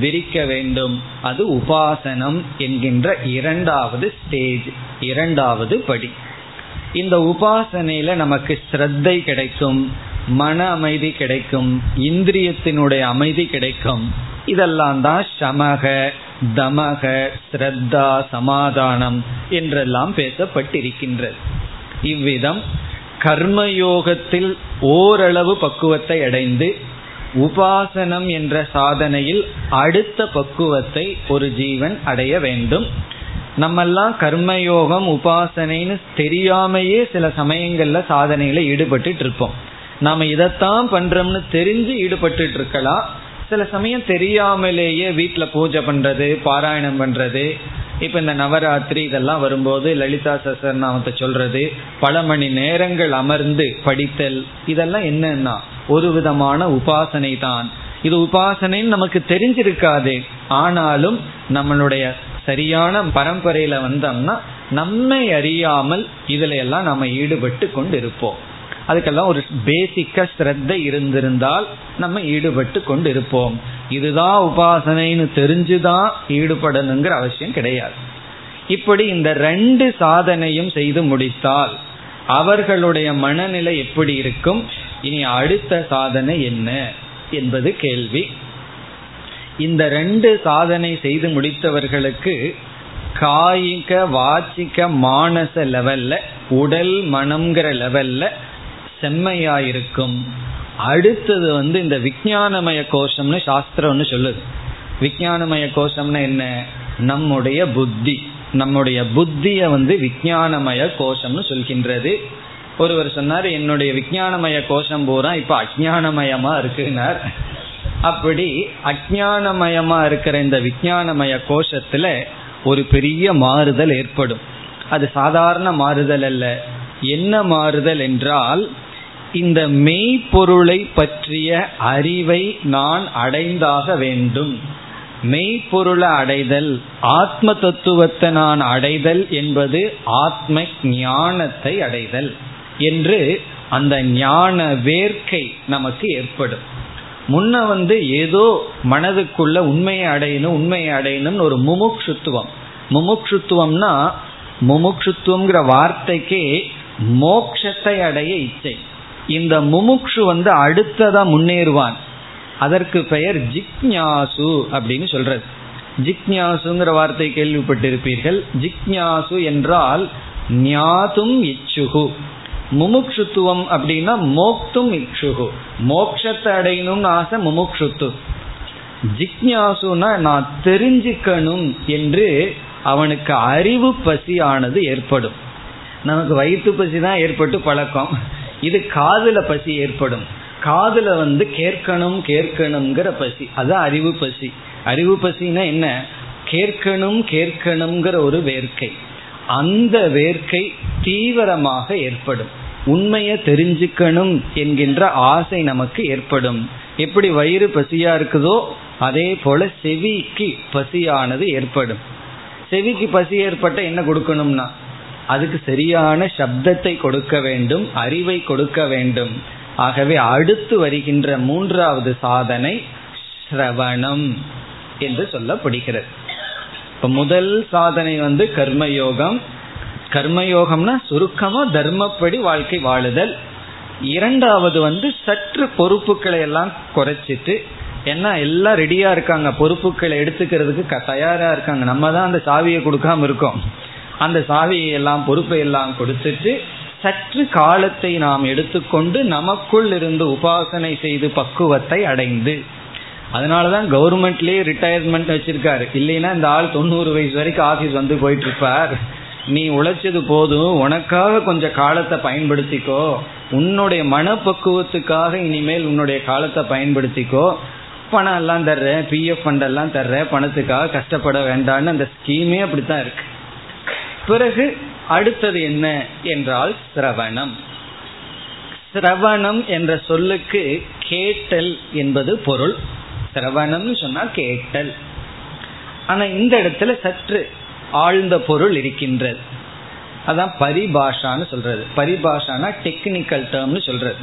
Speaker 1: விரிக்க வேண்டும். அது உபாசனம் என்கின்ற இரண்டாவது ஸ்டேஜ் இரண்டாவது படி. இந்த உபாசனையில நமக்கு ஸ்ரத்தை கிடைக்கும் மன அமைதி கிடைக்கும் இந்திரியத்தினுடைய அமைதி கிடைக்கும். இதெல்லாம் தான் சமக தமக ஸ்ரத்தா சமாதானம் என்றெல்லாம் பேசப்பட்டிருக்கின்றது. இவ்விதம் கர்மயோகத்தில் ஓரளவு பக்குவத்தை அடைந்து உபாசனம் என்ற சாதனையில் அடுத்த பக்குவத்தை ஒரு ஜீவன் அடைய வேண்டும். நம்மெல்லாம் கர்மயோகம் உபாசனைன்னு தெரியாமையே சில சமயங்கள்ல சாதனையில ஈடுபட்டு இருப்போம். நாம இதைத்தான் பண்றோம்னு தெரிஞ்சு ஈடுபட்டு இருக்கலாம். சில சமயம் தெரியாமலேயே வீட்டில் பூஜை பண்றது பாராயணம் பண்றது இப்ப இந்த நவராத்திரி இதெல்லாம் வரும்போது லலிதா சசர்நாமத்தை சொல்றது பல மணி நேரங்கள் அமர்ந்து படித்தல் இதெல்லாம் என்னன்னா ஒரு விதமான உபாசனை தான். இது உபாசனைன்னு நமக்கு தெரிஞ்சிருக்காது. ஆனாலும் நம்மளுடைய சரியான பரம்பரையில வந்தோம்னா நம்மை அறியாமல் இதுல எல்லாம் நம்ம ஈடுபட்டு கொண்டு இருப்போம் அதுக்கெல்லாம் ஒரு பேசிக்க ஸ்ரத்த இருந்திருந்தால் நம்ம ஈடுபட்டு கொண்டு இருப்போம் இதுதான் உபாசனைன்னு தெரிஞ்சுதான் ஈடுபடணுங்கிற அவசியம் கிடையாது. இப்படி இந்த ரெண்டு சாதனையும் செய்து முடித்தால் அவர்களுடைய மனநிலை எப்படி இருக்கும்? இனி அடுத்த சாதனை என்ன என்பது கேள்வி. இந்த ரெண்டு சாதனை செய்து முடித்தவர்களுக்கு காயிக வாச்சிக்க மானச லெவல்ல உடல் மனம்ங்கிற லெவல்ல செம்மையாயிருக்கும். அடுத்தது வந்து இந்த விஜயானமய கோஷம்னு சாஸ்திரம் ஒன்று சொல்லுது. விஜயானமய கோஷம்னா என்ன? நம்முடைய புத்தி. நம்முடைய புத்திய வந்து விஜயானமய கோஷம்னு சொல்கின்றது. ஒருவர் சொன்னார் என்னுடைய விஜயானமய கோஷம் பூரா இப்ப அஜானமயமா இருக்குனார். அப்படி அஜானமயமா இருக்கிற இந்த விஜயானமய கோஷத்துல ஒரு பெரிய மாறுதல் ஏற்படும். அது சாதாரண மாறுதல் அல்ல. என்ன மாறுதல் என்றால் இந்த மெய்ப்பொருளை பற்றிய அறிவை நான் அடைந்தாக வேண்டும். மெய்ப்பொருளை அடைதல் ஆத்ம தத்துவத்தை நான் அடைதல் என்பது ஆத்ம ஞானத்தை அடைதல் என்று அந்த ஞான வேர்க்கை நமக்கு ஏற்படும். முன்ன வந்து ஏதோ மனதுக்குள்ள உண்மையை அடையணும் உண்மையை அடையணும்னு ஒரு முமுக்ஷுத்துவம் முமுக்ஷுத்துவம்னா முமுக்ஷுத்துவங்கிற வார்த்தைக்கே மோக்ஷத்தை அடைய இச்சை. இந்த முமுக்ஷு வந்து அடுத்ததா முன்னேறுவான். அதற்கு பெயர் ஜிக்ஞாசு அப்படின்னு சொல்றது. ஜிக்ஞாசுங்கிற வார்த்தை கேள்விப்பட்டிருப்பீர்கள். ஜிக்ஞாசு என்றால் ஞாதும் இச்சுகு. முமுக்ஷுத்துவம் அப்படின்னா மோக்தும் இச்சுகு. மோக்ஷத்தை அடையணும்னு ஆசை முமுக்ஷுத்து. ஜிக்ஞாசுனா நான் தெரிஞ்சுக்கணும் என்று அவனுக்கு அறிவு பசியானது ஏற்படும். நமக்கு வயிற்று பசி தான் ஏற்பட்டு பழக்கம். இது காதுல பசி ஏற்படும். காதுல வந்து கேட்கணும் கேட்கணுங்கிற பசி. அதுதான் அறிவு பசி. அறிவு பசினா என்ன? கேட்கணும் கேட்கணுங்கிற ஒரு வேர்க்கை. அந்த வேர்க்கை தீவிரமாக ஏற்படும். உண்மையை தெரிஞ்சுக்கணும் என்கின்ற ஆசை நமக்கு ஏற்படும். எப்படி வயிறு பசியா இருக்குதோ அதே போல செவிக்கு பசியானது ஏற்படும். செவிக்கு பசி ஏற்பட்ட என்ன கொடுக்கணும்னா அதுக்கு சரியான சப்தத்தை கொடுக்க வேண்டும் அறிவை கொடுக்க வேண்டும். ஆகவே அடுத்து வருகின்ற மூன்றாவது சாதனை ஸ்ரவணம் என்று சொல்லப்படுகிறது. இப்ப முதல் சாதனை வந்து கர்மயோகம். கர்மயோகம்னா சுருக்கமா தர்மப்படி வாழ்க்கை வாழுதல். இரண்டாவது வந்து சற்று பொறுப்புகளை எல்லாம் குறைச்சிட்டு ஏன்னா எல்லாம் ரெடியா இருக்காங்க. பொறுப்புகளை எடுத்துக்கிறதுக்கு தயாரா இருக்காங்க. நம்ம தான் அந்த சாவியை கொடுக்காம இருக்கோம். அந்த சாவியை எல்லாம் பொறுப்பை எல்லாம் கொடுத்துட்டு சற்று காலத்தை நாம் எடுத்துக்கொண்டு நமக்குள் இருந்து உபாசனை செய்து பக்குவத்தை அடைந்து. அதனாலதான் கவர்மெண்ட்லேயே ரிட்டையர்மெண்ட் வச்சிருக்காரு. இல்லைன்னா இந்த ஆள் தொண்ணூறு வயசு வரைக்கும் ஆபீஸ் வந்து போயிட்டு இருப்பார் நீ உழைச்சது போதும். உனக்காக கொஞ்சம் காலத்தை பயன்படுத்திக்கோ. உன்னுடைய மனப்பக்குவத்துக்காக இனிமேல் உன்னுடைய காலத்தை பயன்படுத்திக்கோ. பணம் எல்லாம் தர்ற பிஎஃப் ஃபண்ட் எல்லாம் தர்ற பணத்துக்காக கஷ்டப்பட வேண்டாம்னு அந்த ஸ்கீமே அப்படித்தான் இருக்கு. பிறகு அடுத்தது என்ன என்றால் சிரவணம். சிரவணம் என்ற சொல்லுக்கு கேட்டல் என்பது பொருள். சிரவணம் சொன்னா கேட்டல். ஆனா இந்த இடத்துல சற்று ஆழ்ந்த பொருள் இருக்கின்றது. அதான் பரிபாஷான்னு சொல்றது. பரிபாஷானா டெக்னிக்கல் டேர்ம்னு சொல்றது.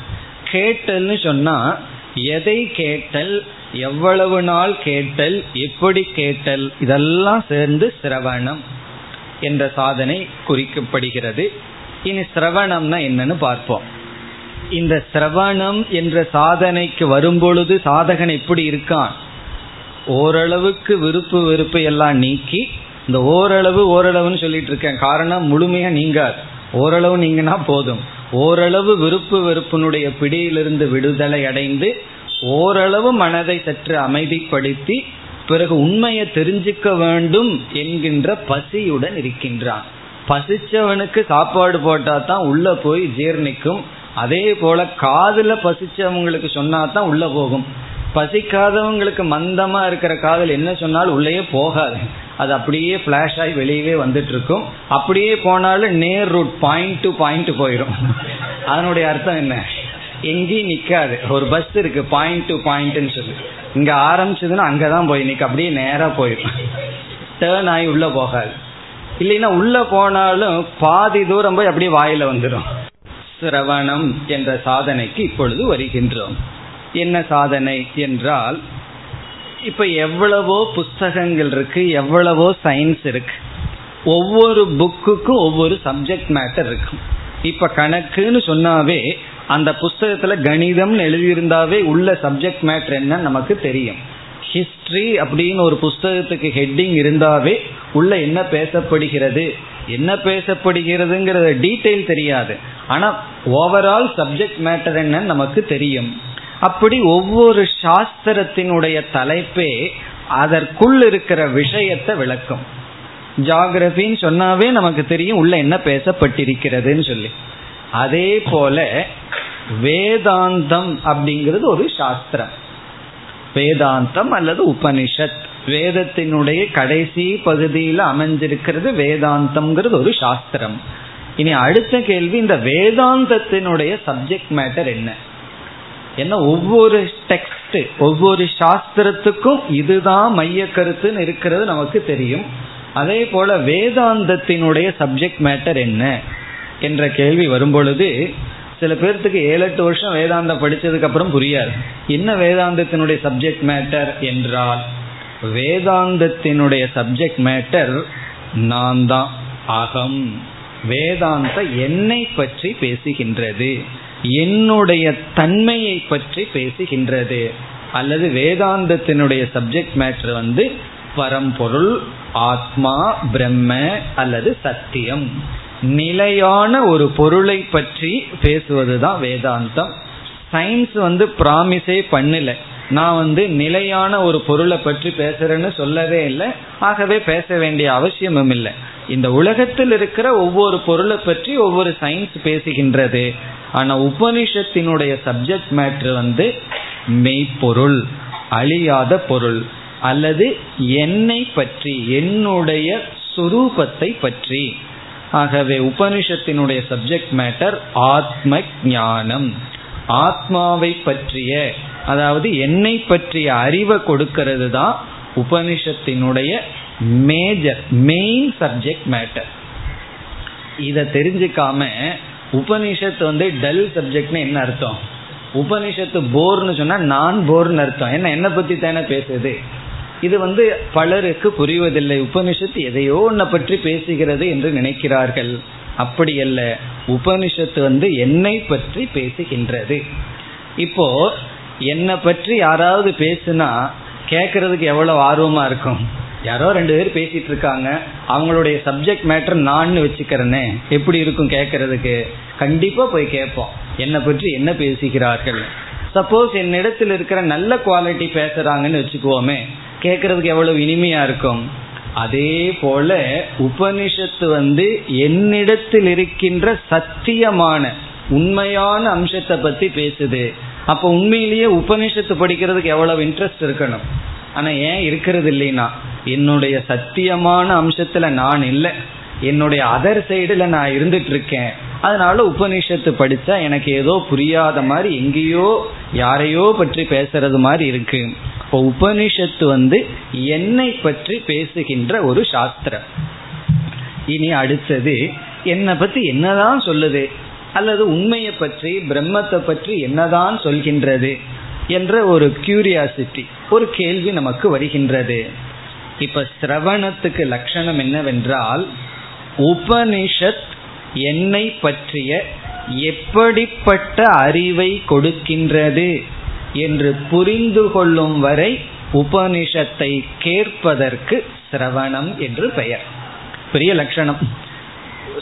Speaker 1: கேட்டல்னு சொன்னா எதை கேட்டல் எவ்வளவு நாள் கேட்டல் எப்படி கேட்டல் இதெல்லாம் சேர்ந்து சிரவணம். என்ற சாதனை குறிக்கப்படுகிறது. இனி சிரவணம்னா என்னன்னு பார்ப்போம். இந்த சிரவணம் என்ற சாதனைக்கு வரும்பொழுது சாதகன் எப்படி இருக்கான்? ஓரளவுக்கு விருப்பு வெறுப்பு எல்லாம் நீக்கி இந்த ஓரளவு ஓரளவுன்னு சொல்லிட்டு இருக்கேன். காரணம் முழுமையா நீங்காது. ஓரளவு நீங்கன்னா போதும். ஓரளவு விருப்பு வெறுப்பினுடைய பிடியிலிருந்து விடுதலை அடைந்து ஓரளவு மனதை சற்று அமைதிப்படுத்தி பிறகு உண்மையை தெரிஞ்சுக்க வேண்டும் என்கின்ற பசியுடன் இருக்கின்றான். பசிச்சவனுக்கு சாப்பாடு போட்டா தான் உள்ள போய் ஜீர்ணிக்கும். அதே போல காதுல பசிச்சவங்களுக்கு சொன்னா தான் உள்ள போகும். பசிக்காதவங்களுக்கு மந்தமா இருக்கிற காதல் என்ன சொன்னாலும் உள்ளேயே போகாது. அது அப்படியே ஃப்ளாஷ் ஆகி வெளியவே வந்துட்டு இருக்கும் அப்படியே போனாலும் நேர் ரூட் பாயிண்ட் டு பாயிண்ட் போயிடும் அதனுடைய அர்த்தம் என்ன? எங்கேயும் நிக்காது. ஒரு பஸ் இருக்கு பாயிண்ட் டு பாயிண்ட்னு சொல்லி. இங்க ஆரம்பிச்சதுன்னா அங்கதான் போய் நிக்க. அப்படியே நேரா போயிடும் டேர்ன் ஆகி உள்ள போகாது. இல்லைன்னா உள்ள போனாலும் பாதி தூரம் போய் அப்படியே வாயில வந்துடும் சிரவணம் என்ற சாதனைக்கு இப்பொழுது வருகின்றோம். என்ன சாதனை என்றால் இப்ப எவ்வளவோ புஸ்தகங்கள் இருக்கு எவ்வளவோ சயின்ஸ் இருக்கு. ஒவ்வொரு புக்குக்கும் ஒவ்வொரு சப்ஜெக்ட் மேட்டர் இருக்கும். இப்ப கணக்குன்னு சொன்னாவே அந்த புஸ்தகத்துல கணிதம்னு எழுதியிருந்தாவே உள்ள சப்ஜெக்ட் மேட்டர் என்ன நமக்கு தெரியும். ஹிஸ்டரி அப்படின்னு ஒரு புஸ்தகத்துக்கு ஹெட்டிங் இருந்தாவே உள்ள என்ன பேசப்படுகிறது என்ன பேசப்படுகிறதுங்கிறத டீட்டெயில் தெரியாது. ஆனா ஓவரால் சப்ஜெக்ட் மேட்டர் என்னன்னு நமக்கு தெரியும். அப்படி ஒவ்வொரு சாஸ்திரத்தினுடைய தலைப்பே அதற்குள் இருக்கிற விஷயத்தை விளக்கும். ஜாகிரபின்னு சொன்னாவே நமக்கு தெரியும் உள்ள என்ன பேசப்பட்டிருக்கிறதுன்னு சொல்லி. அதே போல வேதாந்தம் அப்படிங்கிறது ஒரு சாஸ்திரம். வேதாந்தம் அல்லது உபனிஷத். வேதத்தினுடைய கடைசி பகுதியில் அமைஞ்சிருக்கிறது வேதாந்தம்ங்கிறது ஒரு சாஸ்திரம். இனி அடுத்த கேள்வி இந்த வேதாந்தத்தினுடைய சப்ஜெக்ட் மேட்டர் என்ன? என்ன ஒவ்வொரு டெக்ஸ்ட் ஒவ்வொரு சாஸ்திரத்துக்கும் இதுதான் மைய கருத்துன்னு இருக்கிறது நமக்கு தெரியும். அதே போல வேதாந்தத்தினுடைய சப்ஜெக்ட் மேட்டர் என்ன என்ற கேள்வி வரும்பொழுது சில பேர்த்துக்கு ஏழு எட்டு வருஷம் வேதாந்தம் படித்ததுக்கு அப்புறம் புரியாது. என்ன வேதாந்தத்தினுடைய சப்ஜெக்ட் மேட்டர் என்றால் வேதாந்தத்தினுடைய சப்ஜெக்ட் மேட்டர் நான் தான் அகம். வேதாந்த என்னை பற்றி பேசுகின்றது என்னுடைய தன்மையை பற்றி பேசுகின்றது. அல்லது வேதாந்தத்தினுடைய சப்ஜெக்ட் மேட்டர் வந்து பரம்பொருள் ஆத்மா பிரம்ம அல்லது சத்தியம். நிலையான ஒரு பொருளை பற்றி பேசுவதுதான் வேதாந்தம். சயின்ஸ் வந்து ப்ராமிஸே பண்ணல. நான் வந்து நிலையான ஒரு பொருளை பற்றி பேசுறேன்னு சொல்லவே இல்லை. ஆகவே பேச வேண்டிய அவசியமும் இல்லை. இந்த உலகத்தில் இருக்கிற ஒவ்வொரு பொருளை பற்றி ஒவ்வொரு சயின்ஸ் பேசுகின்றது. ஆனா உபனிஷத்தினுடைய சப்ஜெக்ட் மேட்ரு வந்து மெய்ப்பொருள் அழியாத பொருள். அல்லது என்னை பற்றி என்னுடைய சுரூபத்தை பற்றி. ஆகவே உபனிஷத்தினுடைய சப்ஜெக்ட் மேட்டர் ஆத்ம ஞானம் ஆத்மாவை பற்றிய அதாவது என்னை பற்றிய அறிவை கொடுக்கிறது தான் உபனிஷத்தினுடைய மேஜர் மெயின் சப்ஜெக்ட் மேட்டர் இதை தெரிஞ்சுக்காம உபனிஷத்து வந்து டல் சப்ஜெக்ட்னு என்ன அர்த்தம்? உபனிஷத்து போர்னு சொன்னா நான் போர்னு அர்த்தம். என்ன என்ன பத்தி தானே பேசுது? இது வந்து பலருக்கு புரிவதில்லை. உபனிஷத்து எதையோ ஒன்ன பற்றி பேசுகிறது என்று நினைக்கிறார்கள். அப்படி அல்ல. உபனிஷத்து வந்து என்னை பற்றி பேசுகின்றது. இப்போ என்னை பற்றி யாராவது பேசுனா கேட்கறதுக்கு எவ்வளவு ஆர்வமா இருக்கும்? யாரோ ரெண்டு பேர் பேசிட்டு இருக்காங்க அவங்களுடைய சப்ஜெக்ட் மேட்டர் நான் வச்சுக்கிறேனே. எப்படி இருக்கும் கேட்கறதுக்கு கண்டிப்பா போய் கேட்போம். என்னை பற்றி என்ன பேசுகிறார்கள்? சப்போஸ் என்னிடத்தில் இருக்கிற நல்ல குவாலிட்டி பேசுறாங்கன்னு வச்சுக்குவோமே. கேட்கறதுக்கு எவ்வளவு இனிமையா இருக்கும்? அதே போல உபனிஷத்து வந்து என்னிடத்தில் இருக்கின்ற சத்தியமான உண்மையான அம்சத்தை பத்தி பேசுது. அப்ப உண்மையிலேயே உபனிஷத்து படிக்கிறதுக்கு எவ்வளவு இன்ட்ரெஸ்ட் இருக்கணும்? ஆனா ஏன் இருக்கிறது இல்லைன்னா என்னுடைய சத்தியமான அம்சத்துல நான் இல்லை. என்னுடைய அதர் சைடுல நான் இருந்துட்டு இருக்கேன் அதனால உபனிஷத்து படிச்சா எனக்கு ஏதோ புரியாத மாதிரி எங்கேயோ யாரையோ பற்றி பேசுறது மாதிரி இருக்கு. இப்போ உபனிஷத்து வந்து என்னை பற்றி பேசுகின்ற ஒரு சாஸ்திரம். இனி அடுத்தது என்னை பற்றி என்னதான் சொல்லுது? அல்லது உண்மையை பற்றி பிரம்மத்தை பற்றி என்னதான் சொல்கின்றது? என்ற ஒரு கியூரியாசிட்டி ஒரு கேள்வி நமக்கு வருகின்றது. இப்ப சிரவணத்துக்கு லட்சணம் என்னவென்றால் உபனிஷத் என்னை பற்றிய எப்படிப்பட்ட அறிவை கொடுக்கின்றது? என்று புரிந்து கொள்ளும் வரை உபனிஷத்தை கேட்பதற்கு சிரவணம் என்று பெயர். பெரிய லட்சணம்.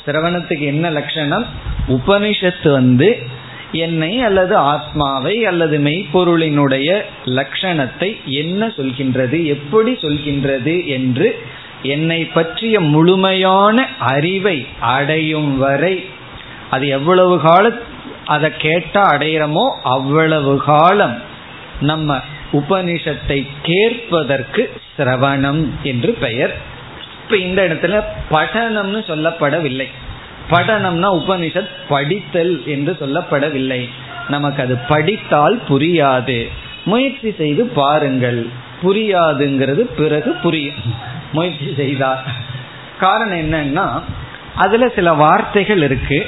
Speaker 1: சிரவணத்துக்கு என்ன லட்சணம்? உபனிஷத்து வந்து என்னை அல்லது ஆத்மாவை அல்லது மெய்ப்பொருளினுடைய லட்சணத்தை என்ன சொல்கின்றது எப்படி சொல்கின்றது என்று என்னை பற்றிய முழுமையான அறிவை அடையும் வரை அது எவ்வளவு காலம் அதை கேட்டா அடையிறமோ அவ்வளவு காலம் நம்ம உபனிஷத்தை கேட்பதற்கு சிரவணம் என்று பெயர். இப்ப இந்த இடத்துல படனம்னு சொல்லப்படவில்லை. படனம்னா உபனிஷத் படித்தல் என்று சொல்லப்படவில்லை. நமக்கு அது படித்தால் புரியாது. முயற்சி செய்து பாருங்கள். புரியாதுங்கிறது பிறகு புரியும். முயற்சி செய்தார் காரணம் என்னன்னா அதுல சில வார்த்தைகள் இருக்கு.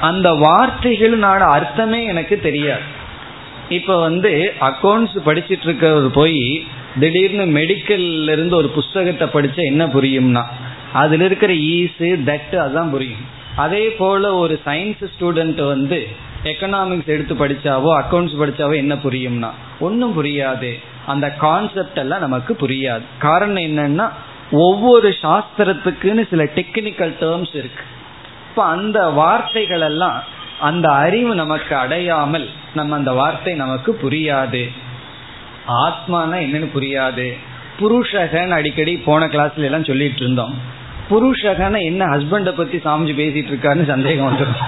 Speaker 1: அந்த வார்த்தைகளோட அர்த்தமே எனக்கு தெரியாது. இப்ப வந்து அக்கௌண்ட்ஸ் படிச்சிட்டு இருக்கிறது போய் திடீர்னு மெடிக்கல்ல இருந்து ஒரு புஸ்தகத்தை படிச்சா என்ன புரியும்னா அதுல இருக்கிற ஈஸு தட்டு அதான் புரியும். அதே போல ஒரு சயின்ஸ் ஸ்டூடெண்ட் வந்து எக்கனாமிக்ஸ் எடுத்து படிச்சாவோ அக்கௌண்ட்ஸ் படிச்சாவோ என்ன புரியும்னா ஒன்றும் புரியாது. அந்த கான்செப்ட் எல்லாம் நமக்கு புரியாது. காரணம் என்னன்னா ஒவ்வொரு சாஸ்திரத்துக்குன்னு சில டெக்னிக்கல் டேர்ம்ஸ் இருக்கு. இப்போ அந்த வார்த்தைகள் எல்லாம் அந்த அறிவு நமக்கு அடையாமல் நம்ம அந்த வார்த்தை நமக்கு புரியாது. ஆத்மானா என்னன்னு புரியாது. புருஷகன் அடிக்கடி போன கிளாஸ்ல எல்லாம் சொல்லிட்டு இருந்தோம். புருஷகன என்ன ஹஸ்பண்டை பத்தி சாமிஜி பேசிட்டு இருக்காருன்னு சந்தேகம் வந்துடும்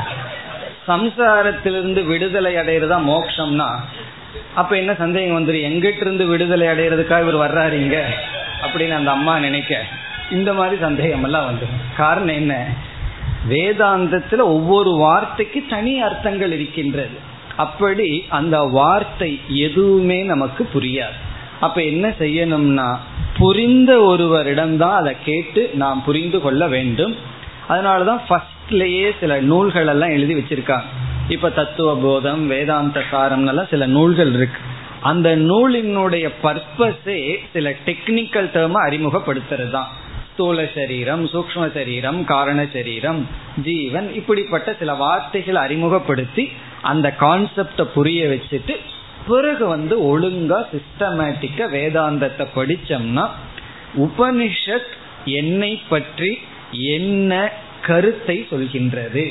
Speaker 1: சம்சாரத்திலிருந்து விடுதலை அடையிறதா மோக்ஷம்னா அப்ப என்ன சந்தேகம் வந்துடும் எங்கிட்ட இருந்து விடுதலை அடையிறதுக்காக இவர் வர்றாருங்க அப்படின்னு அந்த அம்மா நினைக்க. இந்த மாதிரி சந்தேகம் எல்லாம் வந்துடும் காரணம் என்ன? வேதாந்தத்துல ஒவ்வொரு வார்த்தைக்கு தனி அர்த்தங்கள் இருக்கின்றது. அப்படி அந்த வார்த்தை எதுவுமே நமக்கு புரியாது. அப்ப என்ன செய்யணும்னா புரிந்த ஒருவரிடம்தான் அதை கேட்டு நாம் புரிந்து கொள்ள வேண்டும். அதனாலதான் ஃபர்ஸ்ட்லயே சில நூல்கள் எல்லாம் எழுதி வச்சிருக்காங்க. இப்ப தத்துவ போதம் வேதாந்த சாரம்னெல்லாம் சில நூல்கள் இருக்கு. அந்த நூலினுடைய பர்பஸே சில டெக்னிக்கல் டேர்ம அறிமுகப்படுத்துறது தான் ஸ்தூல சரீரம் சூக்ம சரீரம் காரண சரீரம் ஜீவன் இப்படிப்பட்ட சில வார்த்தைகளை அறிமுகப்படுத்தி அந்த கான்செப்ட புரிய வச்சுட்டு பிறகு வந்து ஒழுங்கா சிஸ்டமேட்டிக்கா வேதாந்தத்தை படிச்சோம்னா உபனிஷத் என்னை பற்றி என்ன கருத்தை சொல்கின்றது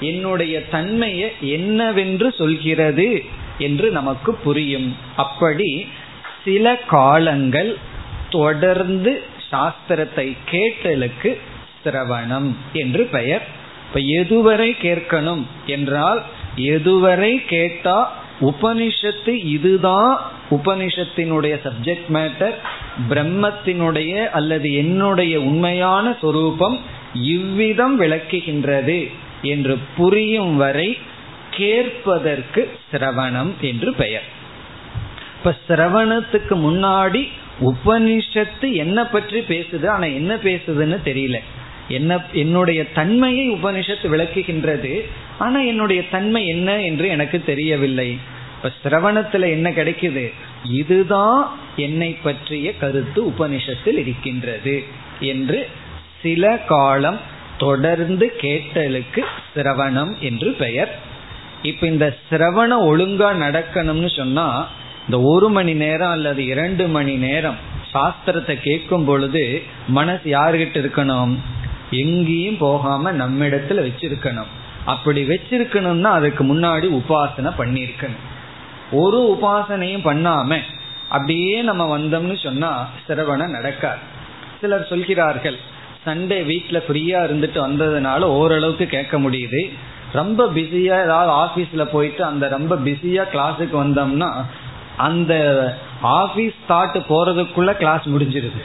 Speaker 1: என்னுடைய தன்மையை என்னவென்று சொல்கிறது என்று நமக்கு புரியும். அப்படி சில காலங்கள் தொடர்ந்து சாஸ்திரத்தை கேட்டலுக்கு சிரவணம் என்று பெயர். இப்ப எதுவரை கேட்கணும் என்றால் எதுவரை கேட்டா உபனிஷத்து இதுதான் உபனிஷத்தினுடைய சப்ஜெக்ட் மேட்டர் பிரம்மத்தினுடைய அல்லது என்னுடைய உண்மையான சொரூபம் இவ்விதம் விளக்குகின்றது என்று புரியும் வரை கேட்பதற்கு சிரவணம் என்று பெயர். இப்ப சிரவணத்துக்கு முன்னாடி உபனிஷத்து என்ன பற்றி பேசுது ஆனா என்ன பேசுதுன்னு தெரியல. என்ன என்னுடைய தன்மையை உபனிஷத்து விளக்குகின்றது ஆனா என்னுடைய தன்மை என்ன என்று எனக்கு தெரியவில்லை. இப்ப சிரவணத்துல என்ன கிடைக்குது? இதுதான் என்னை பற்றிய கருத்து உபனிஷத்தில் இருக்கின்றது என்று சில காலம் தொடர்ந்து கேட்டலுக்கு சிரவணம் என்று பெயர். இப்ப இந்த சிரவணம் ஒழுங்கா நடக்கணும்னு சொன்னா இந்த ஒரு மணி நேரம் அல்லது இரண்டு மணி நேரம் சாஸ்திரத்தை கேட்கும் பொழுது மனசு யாருகிட்ட இருக்கணும்? எங்கேயும் போகாம நம்மிடத்துல வச்சிருக்கணும். அப்படி வச்சிருக்கணும்னா அதுக்கு முன்னாடி உபாசனை பண்ணியிருக்கணும். ஒரு உபாசனையும் பண்ணாம அப்படியே நம்ம வந்தோம்னு சொன்னா சிரவணம் நடக்காது. சிலர் சொல்கிறார்கள் சண்டே வீட்டில் ஃப்ரீயா இருந்துட்டு வந்ததுனால ஓரளவுக்கு கேட்க முடியுது. ரொம்ப பிஸியா ஏதாவது ஆஃபீஸில் போயிட்டு அந்த ரொம்ப பிஸியா கிளாஸுக்கு வந்தோம்னா அந்த ஆபீஸ் தாட்டு போறதுக்குள்ள கிளாஸ் முடிஞ்சிருது.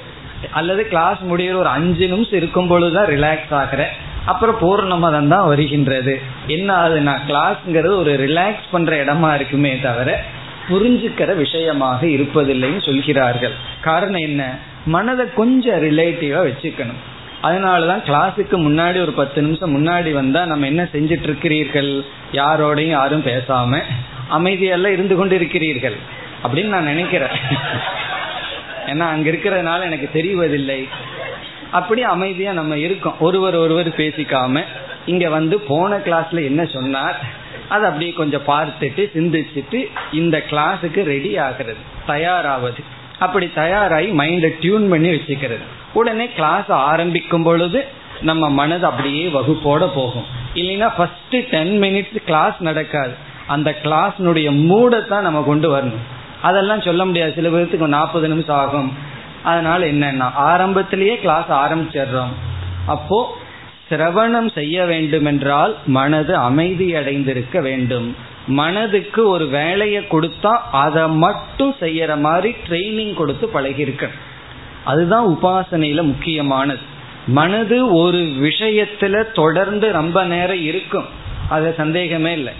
Speaker 1: அல்லது கிளாஸ் முடிகிற ஒரு அஞ்சு நிமிஷம் இருக்கும் பொழுதுதான் ரிலாக்ஸ் ஆகிற. அப்புறம் பூர்ணமதம் தான் வருகின்றது. என்ன ஆகுதுன்னா கிளாஸ்ங்கிறது ஒரு ரிலாக்ஸ் பண்ற இடமா இருக்குமே தவிர புரிஞ்சுக்கிற விஷயமாக இருப்பதில்லைன்னு சொல்கிறார்கள். காரணம் என்ன? மனதை கொஞ்சம் ரிலேட்டிவா வச்சுக்கணும். அதனாலதான் கிளாஸுக்கு முன்னாடி ஒரு பத்து நிமிஷம் முன்னாடி வந்தா நம்ம என்ன செஞ்சிட்டு இருக்கிறீர்கள்? யாரோடையும் யாரும் பேசாம. அமைதியெல்லாம் இருந்து கொண்டு இருக்கிறீர்கள் அப்படின்னு நான் நினைக்கிறேன். ஏன்னா அங்க இருக்கிறதுனால எனக்கு தெரிவதில்லை. அப்படி அமைதியா நம்ம இருக்கோம். ஒருவர் ஒருவர் பேசிக்காம இங்க வந்து போன கிளாஸ்ல என்ன சொன்னார் அதை அப்படியே கொஞ்சம் பார்த்துட்டு சிந்திச்சுட்டு இந்த கிளாஸுக்கு ரெடி ஆகிறது. தயாராவது. அப்படி தயாராகி மைண்டை டியூன் பண்ணி வச்சுக்கிறது. உடனே கிளாஸ் ஆரம்பிக்கும் பொழுது நம்ம மனது அப்படியே வகுப்போட போகும். இல்லைன்னா ஃபர்ஸ்ட் டென் மினிட்ஸ் கிளாஸ் நடக்காது. அந்த கிளாஸ்னுடைய மூடத்தான் நம்ம கொண்டு வரணும். அதெல்லாம் சொல்ல முடியாது. சில பேருக்கு நாற்பது நிமிஷம் ஆகும். அதனால என்னன்னா ஆரம்பத்திலேயே கிளாஸ் ஆரம்பிச்சிடுறோம். அப்போ சிரவணம் செய்ய வேண்டுமென்றால் மனது அமைதி அடைந்திருக்க வேண்டும். மனதுக்கு ஒரு வேலையை கொடுத்தா அதை மட்டும் செய்யற மாதிரி ட்ரைனிங் கொடுத்து பழகிருக்க அதுதான் உபாசனையில முக்கியமானது. மனது ஒரு விஷயத்துல தொடர்ந்து ரொம்ப நேரம் இருக்கும். அது சந்தேகமே இல்லை.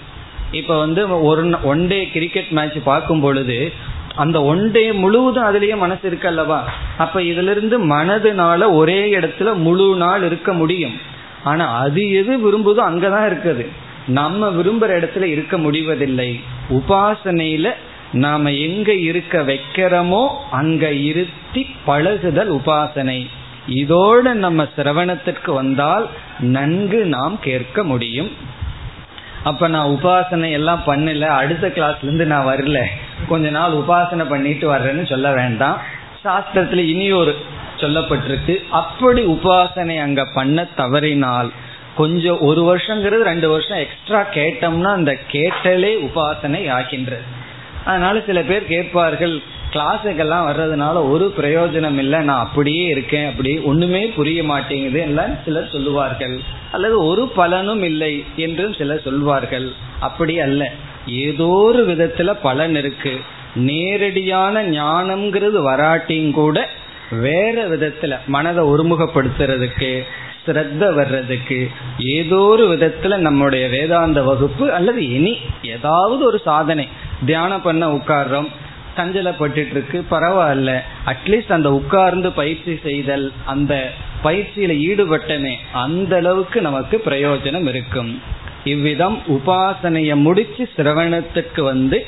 Speaker 1: இப்ப வந்து ஒரு ஒன் டே கிரிக்கெட் மேட்ச் பார்க்கும் பொழுது அந்த ஒன் டே முழுவதும் அதுலயே மனசு இருக்கல்லவா அப்ப இதுல இருந்து மனதுனால ஒரே இடத்துல முழு நாள் இருக்க முடியும். ஆனா அது எது விரும்புதோ அங்கதான் இருக்குது. நம்ம விரும்புற இடத்துல இருக்க முடிவதில்லை. உபாசனையில நாம எங்க இருக்க வைக்கிறோமோ அங்க இருத்தி பழகுதல் உபாசனை. இதோட நம்ம சிரவணத்திற்கு வந்தால் நன்கு நாம் கேட்க முடியும். அப்ப நான் உபாசனை எல்லாம் பண்ணல. அடுத்த கிளாஸ்ல இருந்து நான் வரல. கொஞ்ச நாள் உபாசனை பண்ணிட்டு வர்றேன்னு சொல்ல வேண்டாம். சாஸ்திரத்துல இனி ஒரு சொல்லப்பட்டிருக்கு. அப்படி உபாசனை அங்க பண்ண தவறினால் கொஞ்சம் ஒரு வருஷங்கிறது ரெண்டு வருஷம் எக்ஸ்ட்ரா கேட்டோம்னா அந்த கேட்டலே உபாசனை ஆகின்றது. அதனால சில பேர் கேட்பார்கள் கிளாஸுக்கெல்லாம் வர்றதுனால ஒரு பிரயோஜனம் இல்லை. நான் அப்படியே இருக்கேன் அப்படி ஒண்ணுமே புரிய மாட்டேங்குது எல்லாம் சிலர் சொல்லுவார்கள். அல்லது ஒரு பலனும் இல்லை என்றும் சிலர் சொல்வார்கள். அப்படி அல்ல. ஏதோ ஒரு விதத்துல பலன் இருக்கு. நேரடியான ஞானம்ங்கிறது வராட்டியும் கூட வேற விதத்துல மனதை ஒருமுகப்படுத்துறதுக்கு ஸ்ரத்த வர்றதுக்கு ஏதோ ஒரு விதத்துல நம்முடைய வேதாந்த வகுப்பு அல்லது இனி ஏதாவது ஒரு சாதனை. தியானம் பண்ண உட்கார்றோம். சஞ்சலப்பட்டு இருக்கு பரவாயில்ல. அட்லீஸ்ட் அந்த உட்கார்ந்து பயிற்சி செய்தல் அந்த பயிற்சியில ஈடுபட்டனே அந்த அளவுக்கு நமக்கு பிரயோஜனம் இருக்கும். இவ்விதம் உபாசனைய முடிச்சு சிரவணத்துக்கு வந்து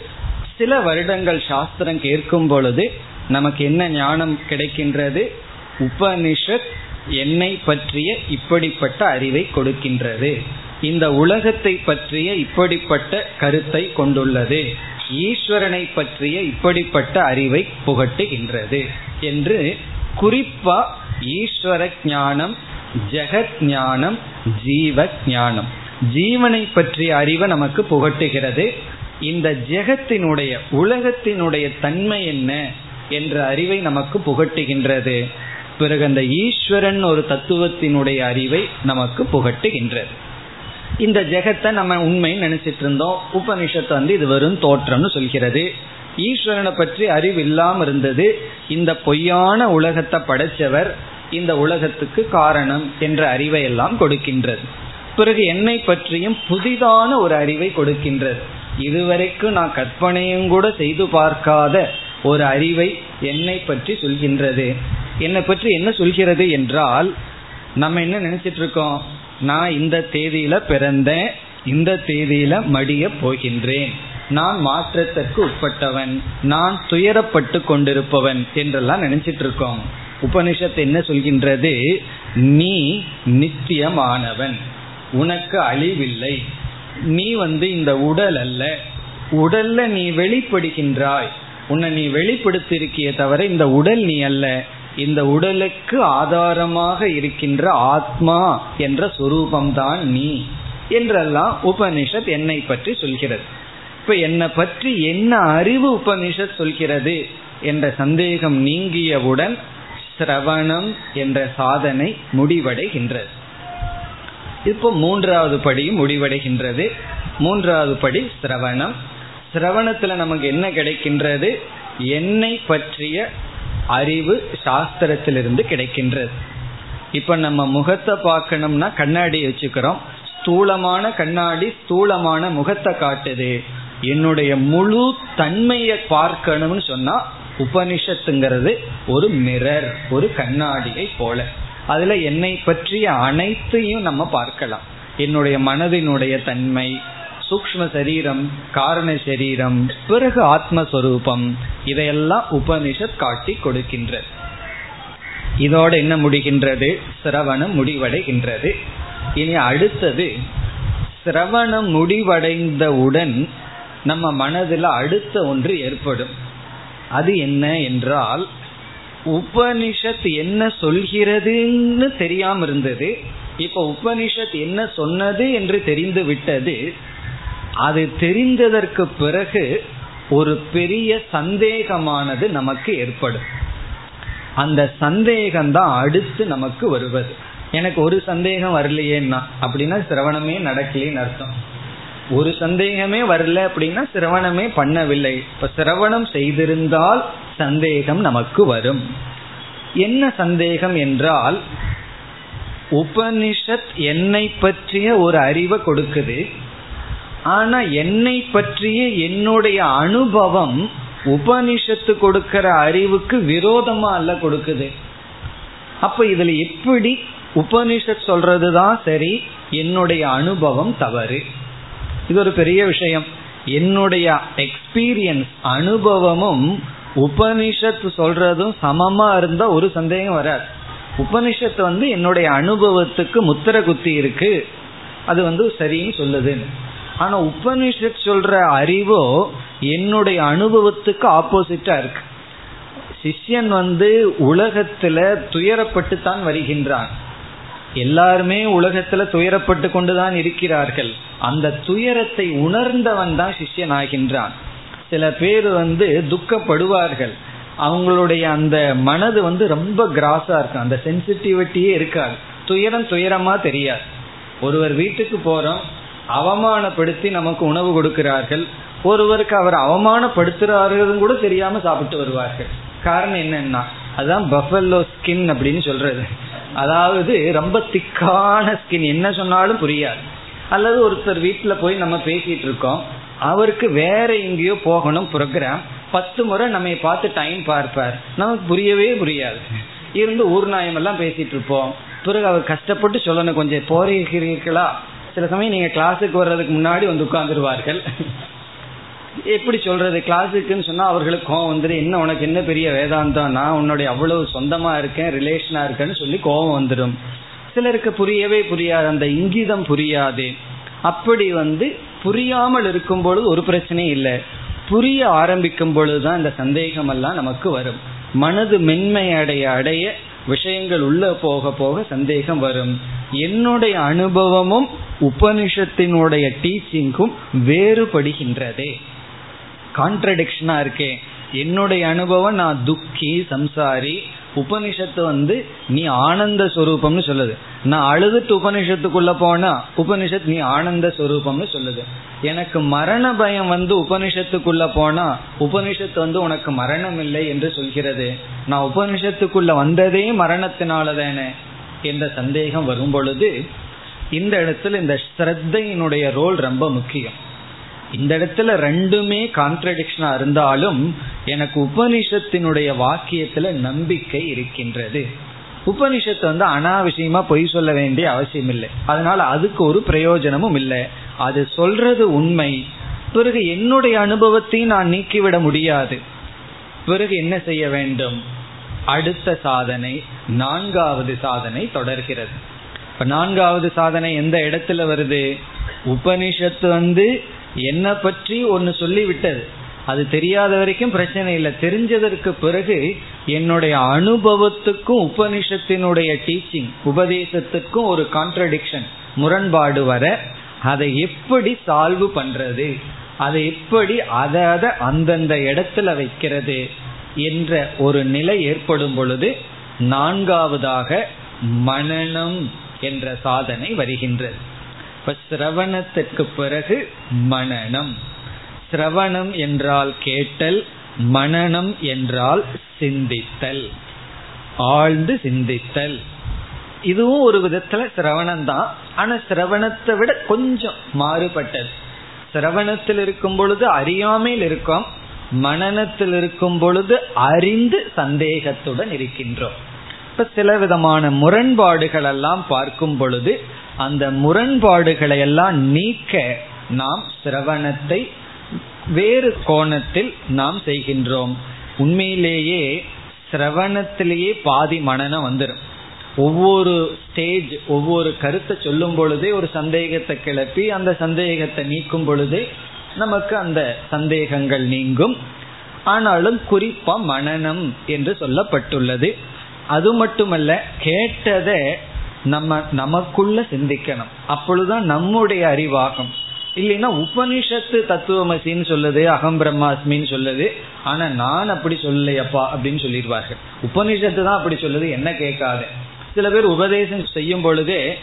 Speaker 1: சில வருடங்கள் சாஸ்திரம் கேட்கும் பொழுது நமக்கு என்ன ஞானம் கிடைக்கின்றது? உபனிஷத் என்னை பற்றிய இப்படிப்பட்ட அறிவை கொடுக்கின்றது. இந்த உலகத்தை பற்றிய இப்படிப்பட்ட கருத்தை கொண்டுள்ளது. ஈஸ்வரனை பற்றிய இப்படிப்பட்ட அறிவை புகட்டுகின்றது என்று குறிப்பா ஈஸ்வர ஞானம் ஜெகத் ஞானம் ஜீவ ஞானம். ஜீவனை பற்றிய அறிவை நமக்கு புகட்டுகிறது. இந்த ஜெகத்தினுடைய உலகத்தினுடைய தன்மை என்ன என்ற அறிவை நமக்கு புகட்டுகின்றது. பிறகு அந்த ஈஸ்வரன் ஒரு தத்துவத்தினுடைய அறிவை நமக்கு புகட்டுகின்றது. இந்த ஜெகத்தை நம்ம உண்மைன்னு நினைச்சிட்டு இருந்தோம். உபனிஷத்து வந்து இது வெறும் தோற்றம்னு சொல்கிறது. ஈஸ்வரனை பற்றி அறிவு இல்லாம இருந்தது. இந்த பொய்யான உலகத்தை படைச்சவர் இந்த உலகத்துக்கு காரணம் என்ற அறிவை எல்லாம் கொடுக்கின்றது. பிறகு என்னை பற்றியும் புதிதான ஒரு அறிவை கொடுக்கின்றது. இதுவரைக்கும் நான் கற்பனையும் கூட செய்து பார்க்காத ஒரு அறிவை என்னை பற்றி சொல்கின்றது. என்னை பற்றி என்ன சொல்கிறது என்றால் நம்ம என்ன நினைச்சிட்டு இருக்கோம்? நான் இந்த தேதியில பிறந்தேன் இந்த தேதியில மடிய போகின்றேன். நான் மாற்றத்திற்கு உட்பட்டவன் நான் துயரப்பட்டு கொண்டிருப்பவன் என்றெல்லாம் நினைச்சிட்டு இருக்கோம் உபனிஷத்து என்ன சொல்கின்றது? நீ நித்தியமானவன் உனக்கு அழிவில்லை. நீ வந்து இந்த உடல் அல்ல. உடல்ல நீ வெளிப்படுகின்றாய். உன்னை நீ வெளிப்படுத்திருக்கிய தவிர இந்த உடல் நீ அல்ல. இந்த உடலுக்கு ஆதாரமாக இருக்கின்ற ஆத்மா என்ற சுரூபம்தான் நீ என்றெல்லாம் உபனிஷத் என்னை பற்றி சொல்கிறது. இப்ப என்னை பற்றி என்ன அறிவு உபனிஷத் சொல்கிறது என்ற சந்தேகம் நீங்கியவுடன் சிரவணம் என்ற சாதனை முடிவடைகின்றது. இப்போ மூன்றாவது படியும் முடிவடைகின்றது. மூன்றாவது படி சிரவணம். சிரவணத்துல நமக்கு என்ன கிடைக்கின்றது? என்னை பற்றிய அறிவு சாஸ்திரத்திலிருந்து கிடைக்கின்றது. இப்ப நம்ம முகத்தை பார்க்கணும்னா கண்ணாடி வச்சுக்கிறோம். ஸ்தூலமான கண்ணாடி ஸ்தூலமான முகத்தை காட்டுது. என்னுடைய முழு தன்மையை பார்க்கணும்னு சொன்னா உபனிஷத்துங்கிறது ஒரு மிரர் ஒரு கண்ணாடியை போல. அதுல என்னை பற்றிய அனைத்தையும் நம்ம பார்க்கலாம். என்னுடைய மனதினுடைய தன்மை சூக்ம சரீரம் காரண சரீரம் பிறகு ஆத்மஸ்வரூபம் இதையெல்லாம் உபனிஷத் காட்டி கொடுக்கின்றது. இதோடு என்ன முடிகின்றது? சிரவணம் முடிவடைகின்றது. இனி அடுத்தது சிரவணம் முடிவடைந்தவுடன் நம்ம மனதில் அடுத்த ஒன்று ஏற்படும். அது என்ன என்றால் உபனிஷத் என்ன சொல்கிறதுன்னு தெரியாம இருந்தது. இப்ப உபனிஷத் என்ன சொன்னது என்று தெரிந்து விட்டது. அது தெரிந்ததற்கு பிறகு ஒரு பெரிய சந்தேகமானது நமக்கு ஏற்படும். அந்த சந்தேகம் தான் அடுத்து நமக்கு வருவது. எனக்கு ஒரு சந்தேகம் வரலையேன்னா அப்படின்னா சிரவணமே நடக்கலேன்னு அர்த்தம். ஒரு சந்தேகமே வரல அப்படின்னா சிரவணமே பண்ணவில்லை. இப்ப சிரவணம் செய்திருந்தால் சந்தேகம் நமக்கு வரும். என்ன சந்தேகம் என்றால் உபனிஷத் என்னை பற்றிய ஒரு அறிவை கொடுக்குது. ஆனா என்னை பற்றிய என்னுடைய அனுபவம் உபனிஷத்து கொடுக்கிற அறிவுக்கு விரோதமா அல்ல கொடுக்குது. அப்ப இதுல எப்படி உபனிஷத் சொல்றதுதான் சரி என்னுடைய அனுபவம் தவறு. இது ஒரு பெரிய விஷயம். என்னுடைய எக்ஸ்பீரியன்ஸ் அனுபவமும் உபனிஷத்து சொல்றதும் சமமா இருந்தா ஒரு சந்தேகம் வராது. உபனிஷத்து வந்து என்னுடைய அனுபவத்துக்கு முத்திர குத்தி இருக்கு. அது வந்து சரின்னு சொல்லுதுன்னு. ஆனா உபனிஷத் சொல்ற அறிவோ என்னுடைய அனுபவத்துக்கு ஆப்போசிட்டா இருக்கு. சிஷ்யன் வந்து உலகத்துல துயரப்பட்டு தான் வருகின்றான். எல்லாருமே உலகத்துல துயரப்பட்டு கொண்டுதான் இருக்கிறார்கள். அந்த துயரத்தை உணர்ந்தவன் தான் சிஷ்யன் ஆகின்றான். சில பேர் வந்து துக்கப்படுவார்கள். அவங்களுடைய அந்த மனது வந்து ரொம்ப கிராஸா இருக்கும். அந்த சென்சிட்டிவிட்டியே இருக்காது. துயரம் துயரமா தெரியாது. ஒருவர் வீட்டுக்கு போறோம். அவமானப்படுத்தி நமக்கு உணவு கொடுக்கிறார்கள். ஒருவருக்கு அவர் அவமானப்படுத்துறார்கள் கூட தெரியாம சாப்பிட்டு வருவார்கள். காரணம் என்னன்னா அதுதான் பஃபல்லோ ஸ்கின் அப்படின்னு சொல்றது. அதாவது ரொம்ப திக்கான ஸ்கின் என்ன சொன்னாலும் புரியாது. அல்லது ஒருத்தர் வீட்டில் போய் நம்ம பேசிட்டு இருக்கோம். அவருக்கு வேற எங்கேயோ போகணும் ப்ரோக்ராம் பத்து முறை நம்ம பார்த்து டைம் பார்ப்பார். நமக்கு புரியவே புரியாது. இருந்து ஊர் நாயம் எல்லாம் பேசிட்டு இருப்போம். பிறகு அவர் கஷ்டப்பட்டு சொல்லணும் கொஞ்சம் போறீர்களா? சில சமயம் நீங்க கிளாஸுக்கு வர்றதுக்கு முன்னாடி வந்து உட்கார்ந்துருவார்கள். எப்படி சொல்றது? கிளாஸுக்குன்னு சொன்னா அவர்களுக்கு கோவம் வந்துடும் என்ன உனக்கு என்ன பெரிய வேதாந்தம்? நான் உன்னுடைய அவ்வளவு சொந்தமா இருக்கேன் ரிலேஷனா இருக்கேன்னு சொல்லி கோபம் வந்துடும் சிலருக்கு புரியவே புரியாது அந்த இங்கிதம் புரியாது. அப்படி வந்து புரியாமல் இருக்கும் பொழுது ஒரு பிரச்சனையும் இல்லை. புரிய ஆரம்பிக்கும் பொழுதுதான் இந்த சந்தேகம் எல்லாம் நமக்கு வரும். மனது மென்மை அடைய அடைய விஷயங்கள் உள்ள போக போக சந்தேகம் வரும். என்னுடைய அனுபவமும் உபனிஷத்தினுடைய டீச்சிங்கும் வேறுபடுகின்றதே. கான்ட்ரடிக்ஷனா இருக்கே. என்னுடைய அனுபவம் நான் துக்கி சம்சாரி உபனிஷத்து வந்து நீ ஆனந்த ஸ்வரூபம்னு சொல்லுது. நான் அழுதுட்டு உபனிஷத்துக்குள்ள போனா உபனிஷத் நீ ஆனந்த ஸ்வரூபம்னு சொல்லுது. எனக்கு மரண பயம் வந்து உபனிஷத்துக்குள்ள போனா உபனிஷத்து வந்து உனக்கு மரணம் இல்லை என்று சொல்கிறது. நான் உபனிஷத்துக்குள்ள வந்ததே மரணத்தினால தானே என்ற சந்தேகம் வரும் பொழுது இந்த இடத்துல இந்த ஸ்ரத்தையினுடைய ரோல் ரொம்ப முக்கியம். இந்த இடத்துல ரெண்டுமே கான்ட்ரடிக்ஷனா இருந்தாலும் எனக்கு உபனிஷத்தினுடைய வாக்கியத்துல நம்பிக்கை இருக்கின்றது. உபனிஷத்து வந்து அனாவசியமா பொய் சொல்ல வேண்டிய அவசியம் இல்லை. அதனால அதுக்கு ஒரு பிரயோஜனமும் இல்லை. அது சொல்றது உண்மை. பிறகு என்னுடைய அனுபவத்தையும் நான் நீக்கிவிட முடியாது. பிறகு என்ன செய்ய வேண்டும்? அடுத்த சாதனை நான்காவது சாதனை தொடர்கிறது. இப்ப நான்காவது சாதனை எந்த இடத்துல வருது? உபனிஷத்து வந்து என்ன பற்றி ஒன்னு சொல்லி விட்டது அது தெரியாத வரைக்கும் பிரச்சனை இல்லை. தெரிஞ்சதற்கு பிறகு என்னுடைய அனுபவத்துக்கும் உபனிஷத்தினுடைய டீச்சிங் உபதேசத்துக்கும் ஒரு கான்ட்ரடிக்ஷன் முரண்பாடு வர அதை எப்படி சால்வ் பண்றது? அதை எப்படி அதை அதை அந்தந்த இடத்துல வைக்கிறது? என்ற ஒரு நிலை ஏற்படும் பொழுது நான்காவதாக மனநம் என்ற சாதனை வருகின்றது. இப்ப சிரவணத்திற்கு பிறகு மனநம். சிரவணம் என்றால் கேட்டல் மனநம் என்றால் சிந்தித்தல். ஆழ்ந்து சிந்தித்தல். இதுவும் ஒரு விதத்துல சிரவணம் தான் ஆனா சிரவணத்தை விட கொஞ்சம் மாறுபட்டது. சிரவணத்தில் இருக்கும் பொழுது அறியாமையில் இருக்கும். மனநத்தில் இருக்கும் பொழுது அறிந்து சந்தேகத்துடன் இருக்கின்றோம். இப்ப சில விதமான முரண்பாடுகள் எல்லாம் பார்க்கும் பொழுது அந்த முரண்பாடுகளை எல்லாம் நீக்க நாம் சிரவணத்தை வேறு கோணத்தில் நாம் செய்கின்றோம். உண்மையிலேயே சிரவணத்திலேயே பாதி மனநம் வந்துடும் ஒவ்வொரு ஸ்டேஜ் ஒவ்வொரு கருத்தை சொல்லும் பொழுதே ஒரு சந்தேகத்தை கிளப்பி அந்த சந்தேகத்தை நீக்கும் பொழுதே நமக்கு அந்த சந்தேகங்கள் நீங்கும். ஆனாலும் குறிப்பா மனநம் என்று சொல்லப்பட்டுள்ளது. அது மட்டுமல்ல கேட்டதை நம்ம நமக்குள்ள சிந்திக்கணும். அப்பொழுதுதான் நம்முடைய அறிவாகும். இல்லைன்னா உபனிஷத்து தத்துவமசின்னு சொல்லுது அகம் பிரம்மாஸ்மின்னு சொல்லுது. ஆனா நான் அப்படி சொல்லலையப்பா அப்படின்னு சொல்லிடுவார்கள். உபனிஷத்து தான் அப்படி சொல்லுது என்ன கேட்காது. சில பேர் உபதேசம் செய்யும் பொழுதே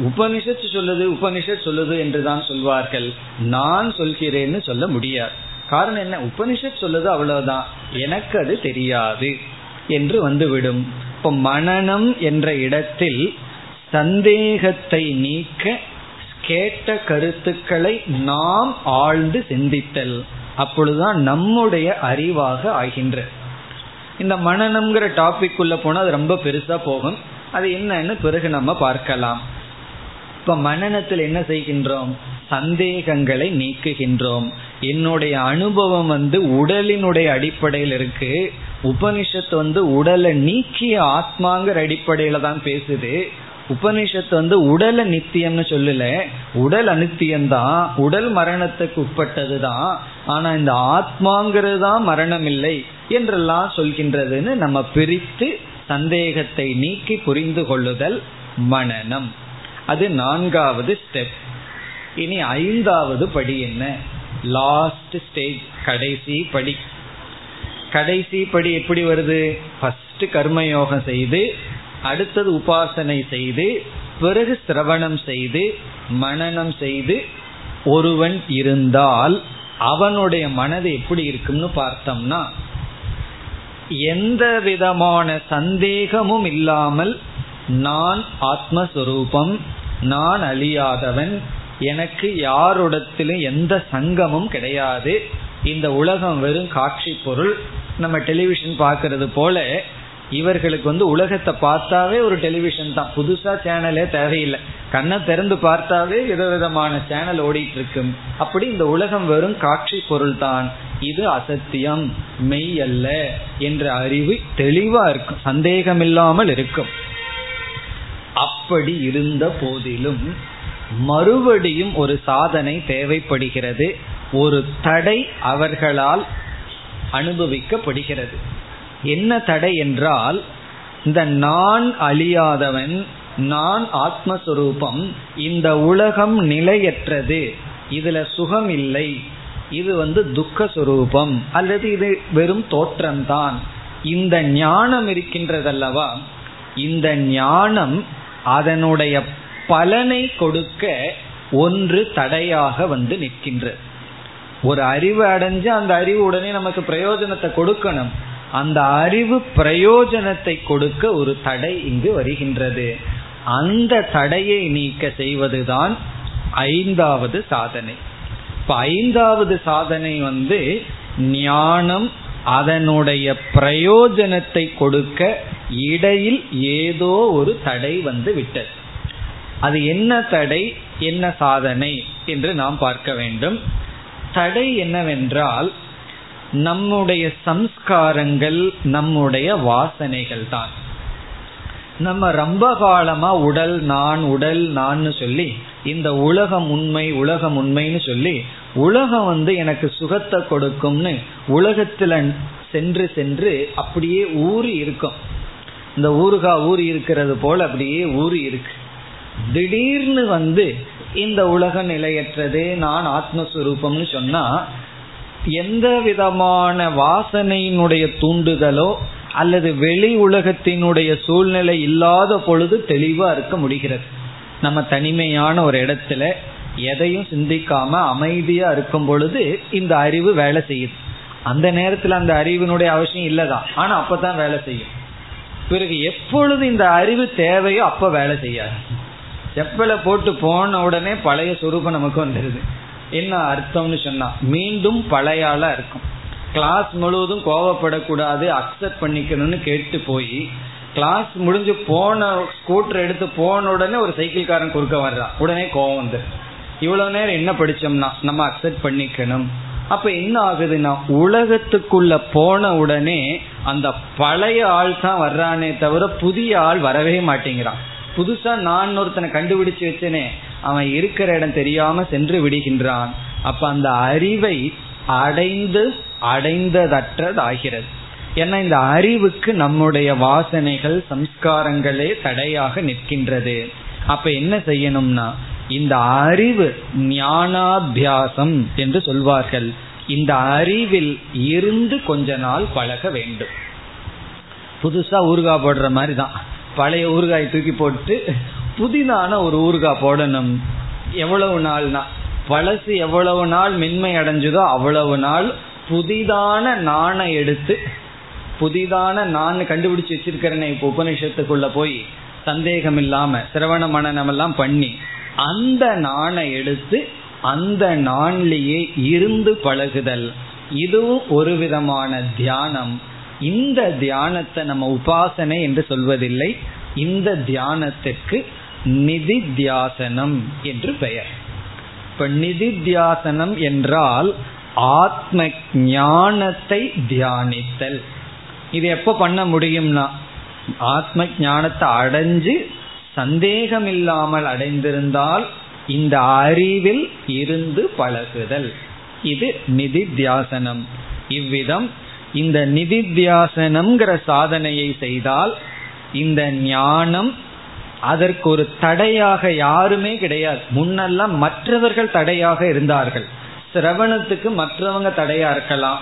Speaker 1: உபனிஷத்து சொல்லுது உபனிஷத் சொல்லுது என்று தான் சொல்வார்கள். நான் சொல்கிறேன்னு சொல்ல முடியாது. காரணம் என்ன? உபனிஷத் சொல்லுது அவ்வளவுதான். எனக்கு அது தெரியாது என்று வந்துவிடும். இப்ப மனநம் என்ற இடத்தில் சந்தேகத்தை நீக்க கேட்ட கருத்துக்களை நாம் ஆழ்ந்து சிந்தித்தல் அப்பொழுதுதான் நம்முடைய அறிவாக ஆகின்ற. இந்த மனநம்ங்கிற டாபிக் உள்ள போனா அது ரொம்ப பெருசா போகும். அது என்னன்னு பிறகு நம்ம பார்க்கலாம். இப்ப மனநத்தில் என்ன செய்கின்றோம்? சந்தேகங்களை நீக்குகின்றோம். என்னுடைய அனுபவம் வந்து உடலினுடைய அடிப்படையில் இருக்கு. உபனிஷத்து வந்து உடலை நீக்கிய ஆத்மாங்கிற அடிப்படையில தான் பேசுது. உபனிஷத்து வந்து உடலை நித்தியம்னு சொல்லல. உடல் அனித்தியம்தான் உடல் மரணத்துக்கு உட்பட்டது தான். ஆனா இந்த ஆத்மாங்கிறது தான் மரணம் இல்லை என்றெல்லாம் சொல்கின்றதுன்னு நம்ம பிரித்து சந்தேகத்தை நீக்கி புரிந்து கொள்ளுதல் மனநம். அது நான்காவது ஸ்டெப் இனி ஐந்தாவது படி என்ன? லாஸ்ட் ஸ்டேஜ் கடைசி படி. கடைசி படி எப்படி வருது? ஃபர்ஸ்ட் கர்மயோகம் செய்து அடுத்தது உபாசனை செய்து பிறகு சிரவணம் செய்து மனநம் செய்து ஒருவன் இருந்தால் அவனுடைய மனது எப்படி இருக்கும்னு பார்த்தோம்னா எந்த விதமான சந்தேகமும் இல்லாமல் நான் ஆத்மஸ்வரூபம் நான் அழியாதவன் எனக்கு யாருடத்திலும் எந்த சங்கமும் கிடையாது இந்த உலகம் வெறும் காட்சி பொருள் நம்ம டெலிவிஷன் பார்க்கறது போல இவர்களுக்கு வந்து உலகத்தை பார்த்தாவே ஒரு டெலிவிஷன் தான். புதுசா சேனலே தேவையில்லை. கண்ணை திறந்து பார்த்தாவே விதவிதமான சேனல் ஓடிட்டு இருக்கும் அப்படி இந்த உலகம் வெறும் காட்சி பொருள் தான். இது அசத்தியம் மெய் அல்ல என்ற அறிவு தெளிவா இருக்கும். சந்தேகம் இல்லாமல் இருக்கும். அப்படி இருந்த போதிலும் மறுபடியும் ஒரு சாதனை தேவைப்படுகிறது. ஒரு தடை அவர்களால் அனுபவிக்கப்படுகிறது. என்ன தடை என்றால் இந்த நான் அழியாதவன் நான் ஆத்மஸ்வரூபம் இந்த உலகம் நிலையற்றது இதுல சுகம் இல்லை இது வந்து துக்க சுரூபம் அல்லது இது வெறும் தோற்றம்தான். இந்த ஞானம் இருக்கின்றதல்லவா? இந்த ஞானம் அதனுடைய பலனை கொடுக்க ஒன்று தடையாக வந்து நிற்கின்றது. ஒரு அறிவு அடைஞ்சு அந்த அறிவு உடனே நமக்கு பிரயோஜனத்தை கொடுக்கணும். அந்த அறிவு பிரயோஜனத்தை கொடுக்க ஒரு தடை இங்கு வருகின்றது. அந்த தடையை நீக்க செய்வதுதான் ஐந்தாவது சாதனை. இப்ப ஐந்தாவது சாதனை வந்து ஞானம் அதனுடைய பிரயோஜனத்தை கொடுக்க இடையில் ஏதோ ஒரு தடை வந்து விட்டது. அது என்ன தடை என்ன சாதனை என்று நாம் பார்க்க வேண்டும். தடை என்னவென்றால் நம்முடைய சம்ஸ்காரங்கள் நம்முடைய வாசனைகள் தான் நம்ம ரொம்ப காலமா உடல் நான் உடல் நான் சொல்லி இந்த உலகம் உண்மை உலகம் உண்மைன்னு சொல்லி உலகம் வந்து எனக்கு சுகத்தை கொடுக்கும்னு உலகத்துல சென்று சென்று அப்படியே ஊறி இருக்கும். இந்த ஊருகா ஊறி இருக்கிறது போல அப்படியே ஊறி இருக்கு. திடீர்னு வந்து இந்த உலக நிலையற்றது நான் ஆத்மஸ்வரூபம்னு சொன்னா எந்த விதமான வாசனையினுடைய தூண்டுதலோ அல்லது வெளி உலகத்தினுடைய சூழ்நிலை இல்லாத பொழுது தெளிவா இருக்க முடிகிறது. நம்ம தனிமையான ஒரு இடத்துல எதையும் சிந்திக்காம அமைதியா இருக்கும் பொழுது இந்த அறிவு வேலை செய்யுது. அந்த நேரத்தில் அந்த அறிவினுடைய அவசியம் இல்லதான். ஆனா அப்பதான் வேலை செய்யும். பிறகு எப்பொழுது இந்த அறிவு தேவையோ அப்ப வேலை செய்யாது. செப்பலை போட்டு போன உடனே பழைய சுரூபம் நமக்கு வந்துடுது என்ன அர்த்தம்னு சொன்னா மீண்டும் பழைய ஆளா இருக்கும். கிளாஸ் முழுவதும் கோவப்படக்கூடாது அக்செப்ட் பண்ணிக்கணும்னு கேட்டு போய் கிளாஸ் முடிஞ்சு போன ஸ்கூட்டர் எடுத்து போன உடனே ஒரு சைக்கிள்காரன் குறுக்க வர்றான் உடனே கோவம் வந்து இவ்வளவு நேரம் என்ன படிச்சோம்னா நம்ம அக்செப்ட் பண்ணிக்கணும். அப்ப என்ன ஆகுதுன்னா உலகத்துக்குள்ள போன உடனே அந்த பழைய ஆள் தான் வர்றானே தவிர புதிய ஆள் வரவே மாட்டேங்கிறான். புதுசா நான் ஒருத்தனை கண்டுபிடிச்சு வச்சனே அவன் இருக்கிற இடம் தெரியாம சென்று விடுகின்றான். அப்ப அந்த அறிவை அடைந்து அடைந்ததற்றதாகிறது. ஏன்னா இந்த அறிவுக்கு நம்முடைய வாசனைகள் சம்ஸ்காரங்களே தடையாக நிற்கின்றது. அப்ப என்ன செய்யணும்னா இந்த அறிவு ஞானாபியாசம் என்று சொல்வார்கள். இந்த அறிவில் இருந்து கொஞ்ச நாள் பழக வேண்டும். புதுசா ஊறுகாய் போடுற மாதிரி தான். பழைய ஊறுகாய் தூக்கி போட்டு புதிதான ஒரு ஊறுகாய் போடணும். எவ்வளவு நாள்னா பழசு எவ்வளவு நாள் மென்மை அடைஞ்சதோ அவ்வளவு நாள் புதிதான நாணை எடுத்து புதிதான நான் கண்டுபிடிச்சு வச்சிருக்கிறேன் இப்போ உபநிஷத்துக்குள்ள போய் சந்தேகம் இல்லாம சிரவண மனநம் எல்லாம் பண்ணி அந்த நாணை எடுத்து அந்த நான்லேயே இருந்து பழகுதல். இதுவும் ஒரு விதமான தியானம். இந்த தியானத்தை நம்ம உபாசனை என்று சொல்வதில்லை. இந்த தியானத்திற்கு நிதித்தியாசனம் என்று பெயர். இப்ப நிதித்தியாசனம் என்றால் ஆத்ம ஞானத்தை தியானித்தல். இது எப்ப பண்ண முடியும்னா ஆத்ம ஞானத்தை அடைஞ்சு சந்தேகம் இல்லாமல் அடைந்திருந்தால் இந்த அறிவில் இருந்து பழகுதல். இது நிதித்தியாசனம். இவ்விதம் இந்த நிதித்தியாசனம்ங்கிற சாதனையை செய்தால் இந்த ஞானம் அதற்கு ஒரு தடையாக யாருமே கிடையாது. முன்னெல்லாம் மற்றவர்கள் தடையாக இருந்தார்கள். சிரவணத்துக்கு மற்றவங்க தடையா இருக்கலாம்.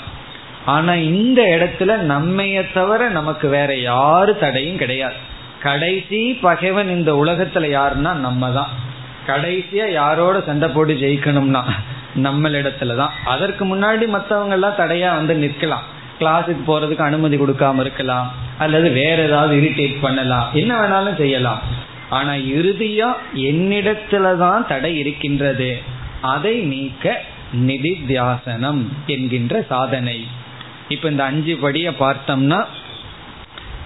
Speaker 1: ஆனா இந்த இடத்துல நம்மைய தவிர நமக்கு வேற யாரு தடையும் கிடையாது. கடைசி பகைவன் இந்த உலகத்துல யாருன்னா நம்ம தான் கடைசியா யாரோட சண்டை போட்டு ஜெயிக்கணும்னா நம்மளிடத்துலதான். அதற்கு முன்னாடி மற்றவங்க எல்லாம் தடையா வந்து நிற்கலாம். கிளாஸுக்கு போறதுக்கு அனுமதி கொடுக்காம இருக்கலாம். அல்லது வேற ஏதாவது இரிட்டேட் பண்ணலாம். என்ன வேணாலும் செய்யலாம். ஆனா இறுதியா என்னிடத்துலதான் தடை இருக்கின்றது. அதை நீக்க நிதித்தியாசனம் என்கின்ற சாதனை. இப்ப இந்த அஞ்சு படிய பார்த்தோம்னா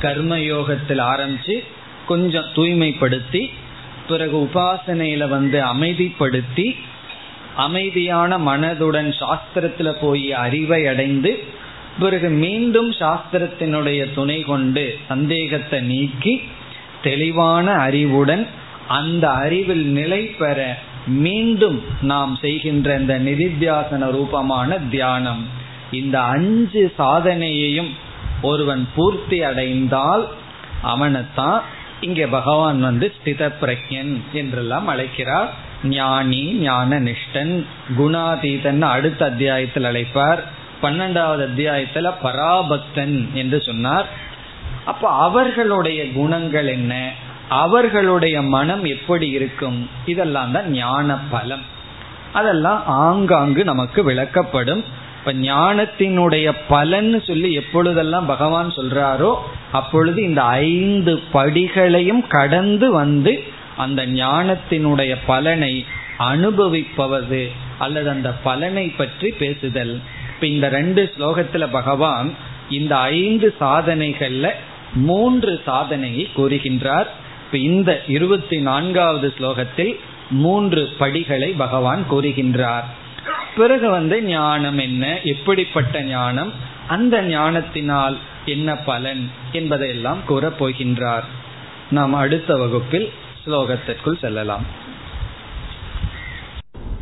Speaker 1: கர்மயோகத்தில் ஆரம்பிச்சு கொஞ்சம் தூய்மைப்படுத்தி பிறகு உபாசனையில வந்து அமைதிப்படுத்தி அமைதியான மனதுடன் சாஸ்திரத்துல போய் அறிவை அடைந்து பிறகு மீண்டும் சாஸ்திரத்தினுடைய துணை கொண்டு சந்தேகத்தை நீக்கி தெளிவான அறிவுடன் அந்த அறிவில் நிலை பெற மீண்டும் நாம் செய்கின்ற இந்த நிதித்தியாசன ரூபமான தியானம். இந்த அஞ்சு சாதனையையும் ஒருவன் பூர்த்தி அடைந்தால் அவனைத்தான் இங்கே பகவான் வந்து ஸ்தித பிரக்யன் என்றெல்லாம் அழைக்கிறார். ஞானி ஞான நிஷ்டன் குணாதீதன் அடுத்த அத்தியாயத்தில் அழைப்பார். பன்னெண்டாவது அத்தியாயத்துல பராபக்தன் என்று சொன்னார். அப்ப அவர்களுடைய குணங்கள் என்ன? அவர்களுடைய மனம் எப்படி இருக்கும்? இதெல்லாம் தான் ஞான பலம். அதெல்லாம் ஆங்காங்கு நமக்கு விளக்கப்படும். இப்ப ஞானத்தினுடைய பலன் சொல்லி எப்பொழுதெல்லாம் பகவான் சொல்றாரோ அப்பொழுது இந்த ஐந்து படிகளையும் கடந்து வந்து அந்த ஞானத்தினுடைய பலனை அனுபவிப்பவது அல்லது அந்த பலனை பற்றி பேசுதல். இப்ப இந்த ரெண்டு ஸ்லோகத்துல பகவான் இந்த ஐந்து சாதனைகள்ல மூன்று சாதனையை கூறுகின்றார். இப்ப இந்த இருபத்தி நான்காவது ஸ்லோகத்தில் மூன்று படிகளை பகவான் கூறுகின்றார். பிறகு வந்து ஞானம் என்ன எப்படிப்பட்ட ஞானம் அந்த ஞானத்தினால் என்ன பலன் என்பதையெல்லாம் கூறப் போகின்றார் நாம் அடுத்த வகுப்பில் ஸ்லோகத்திற்குள் செல்லலாம்.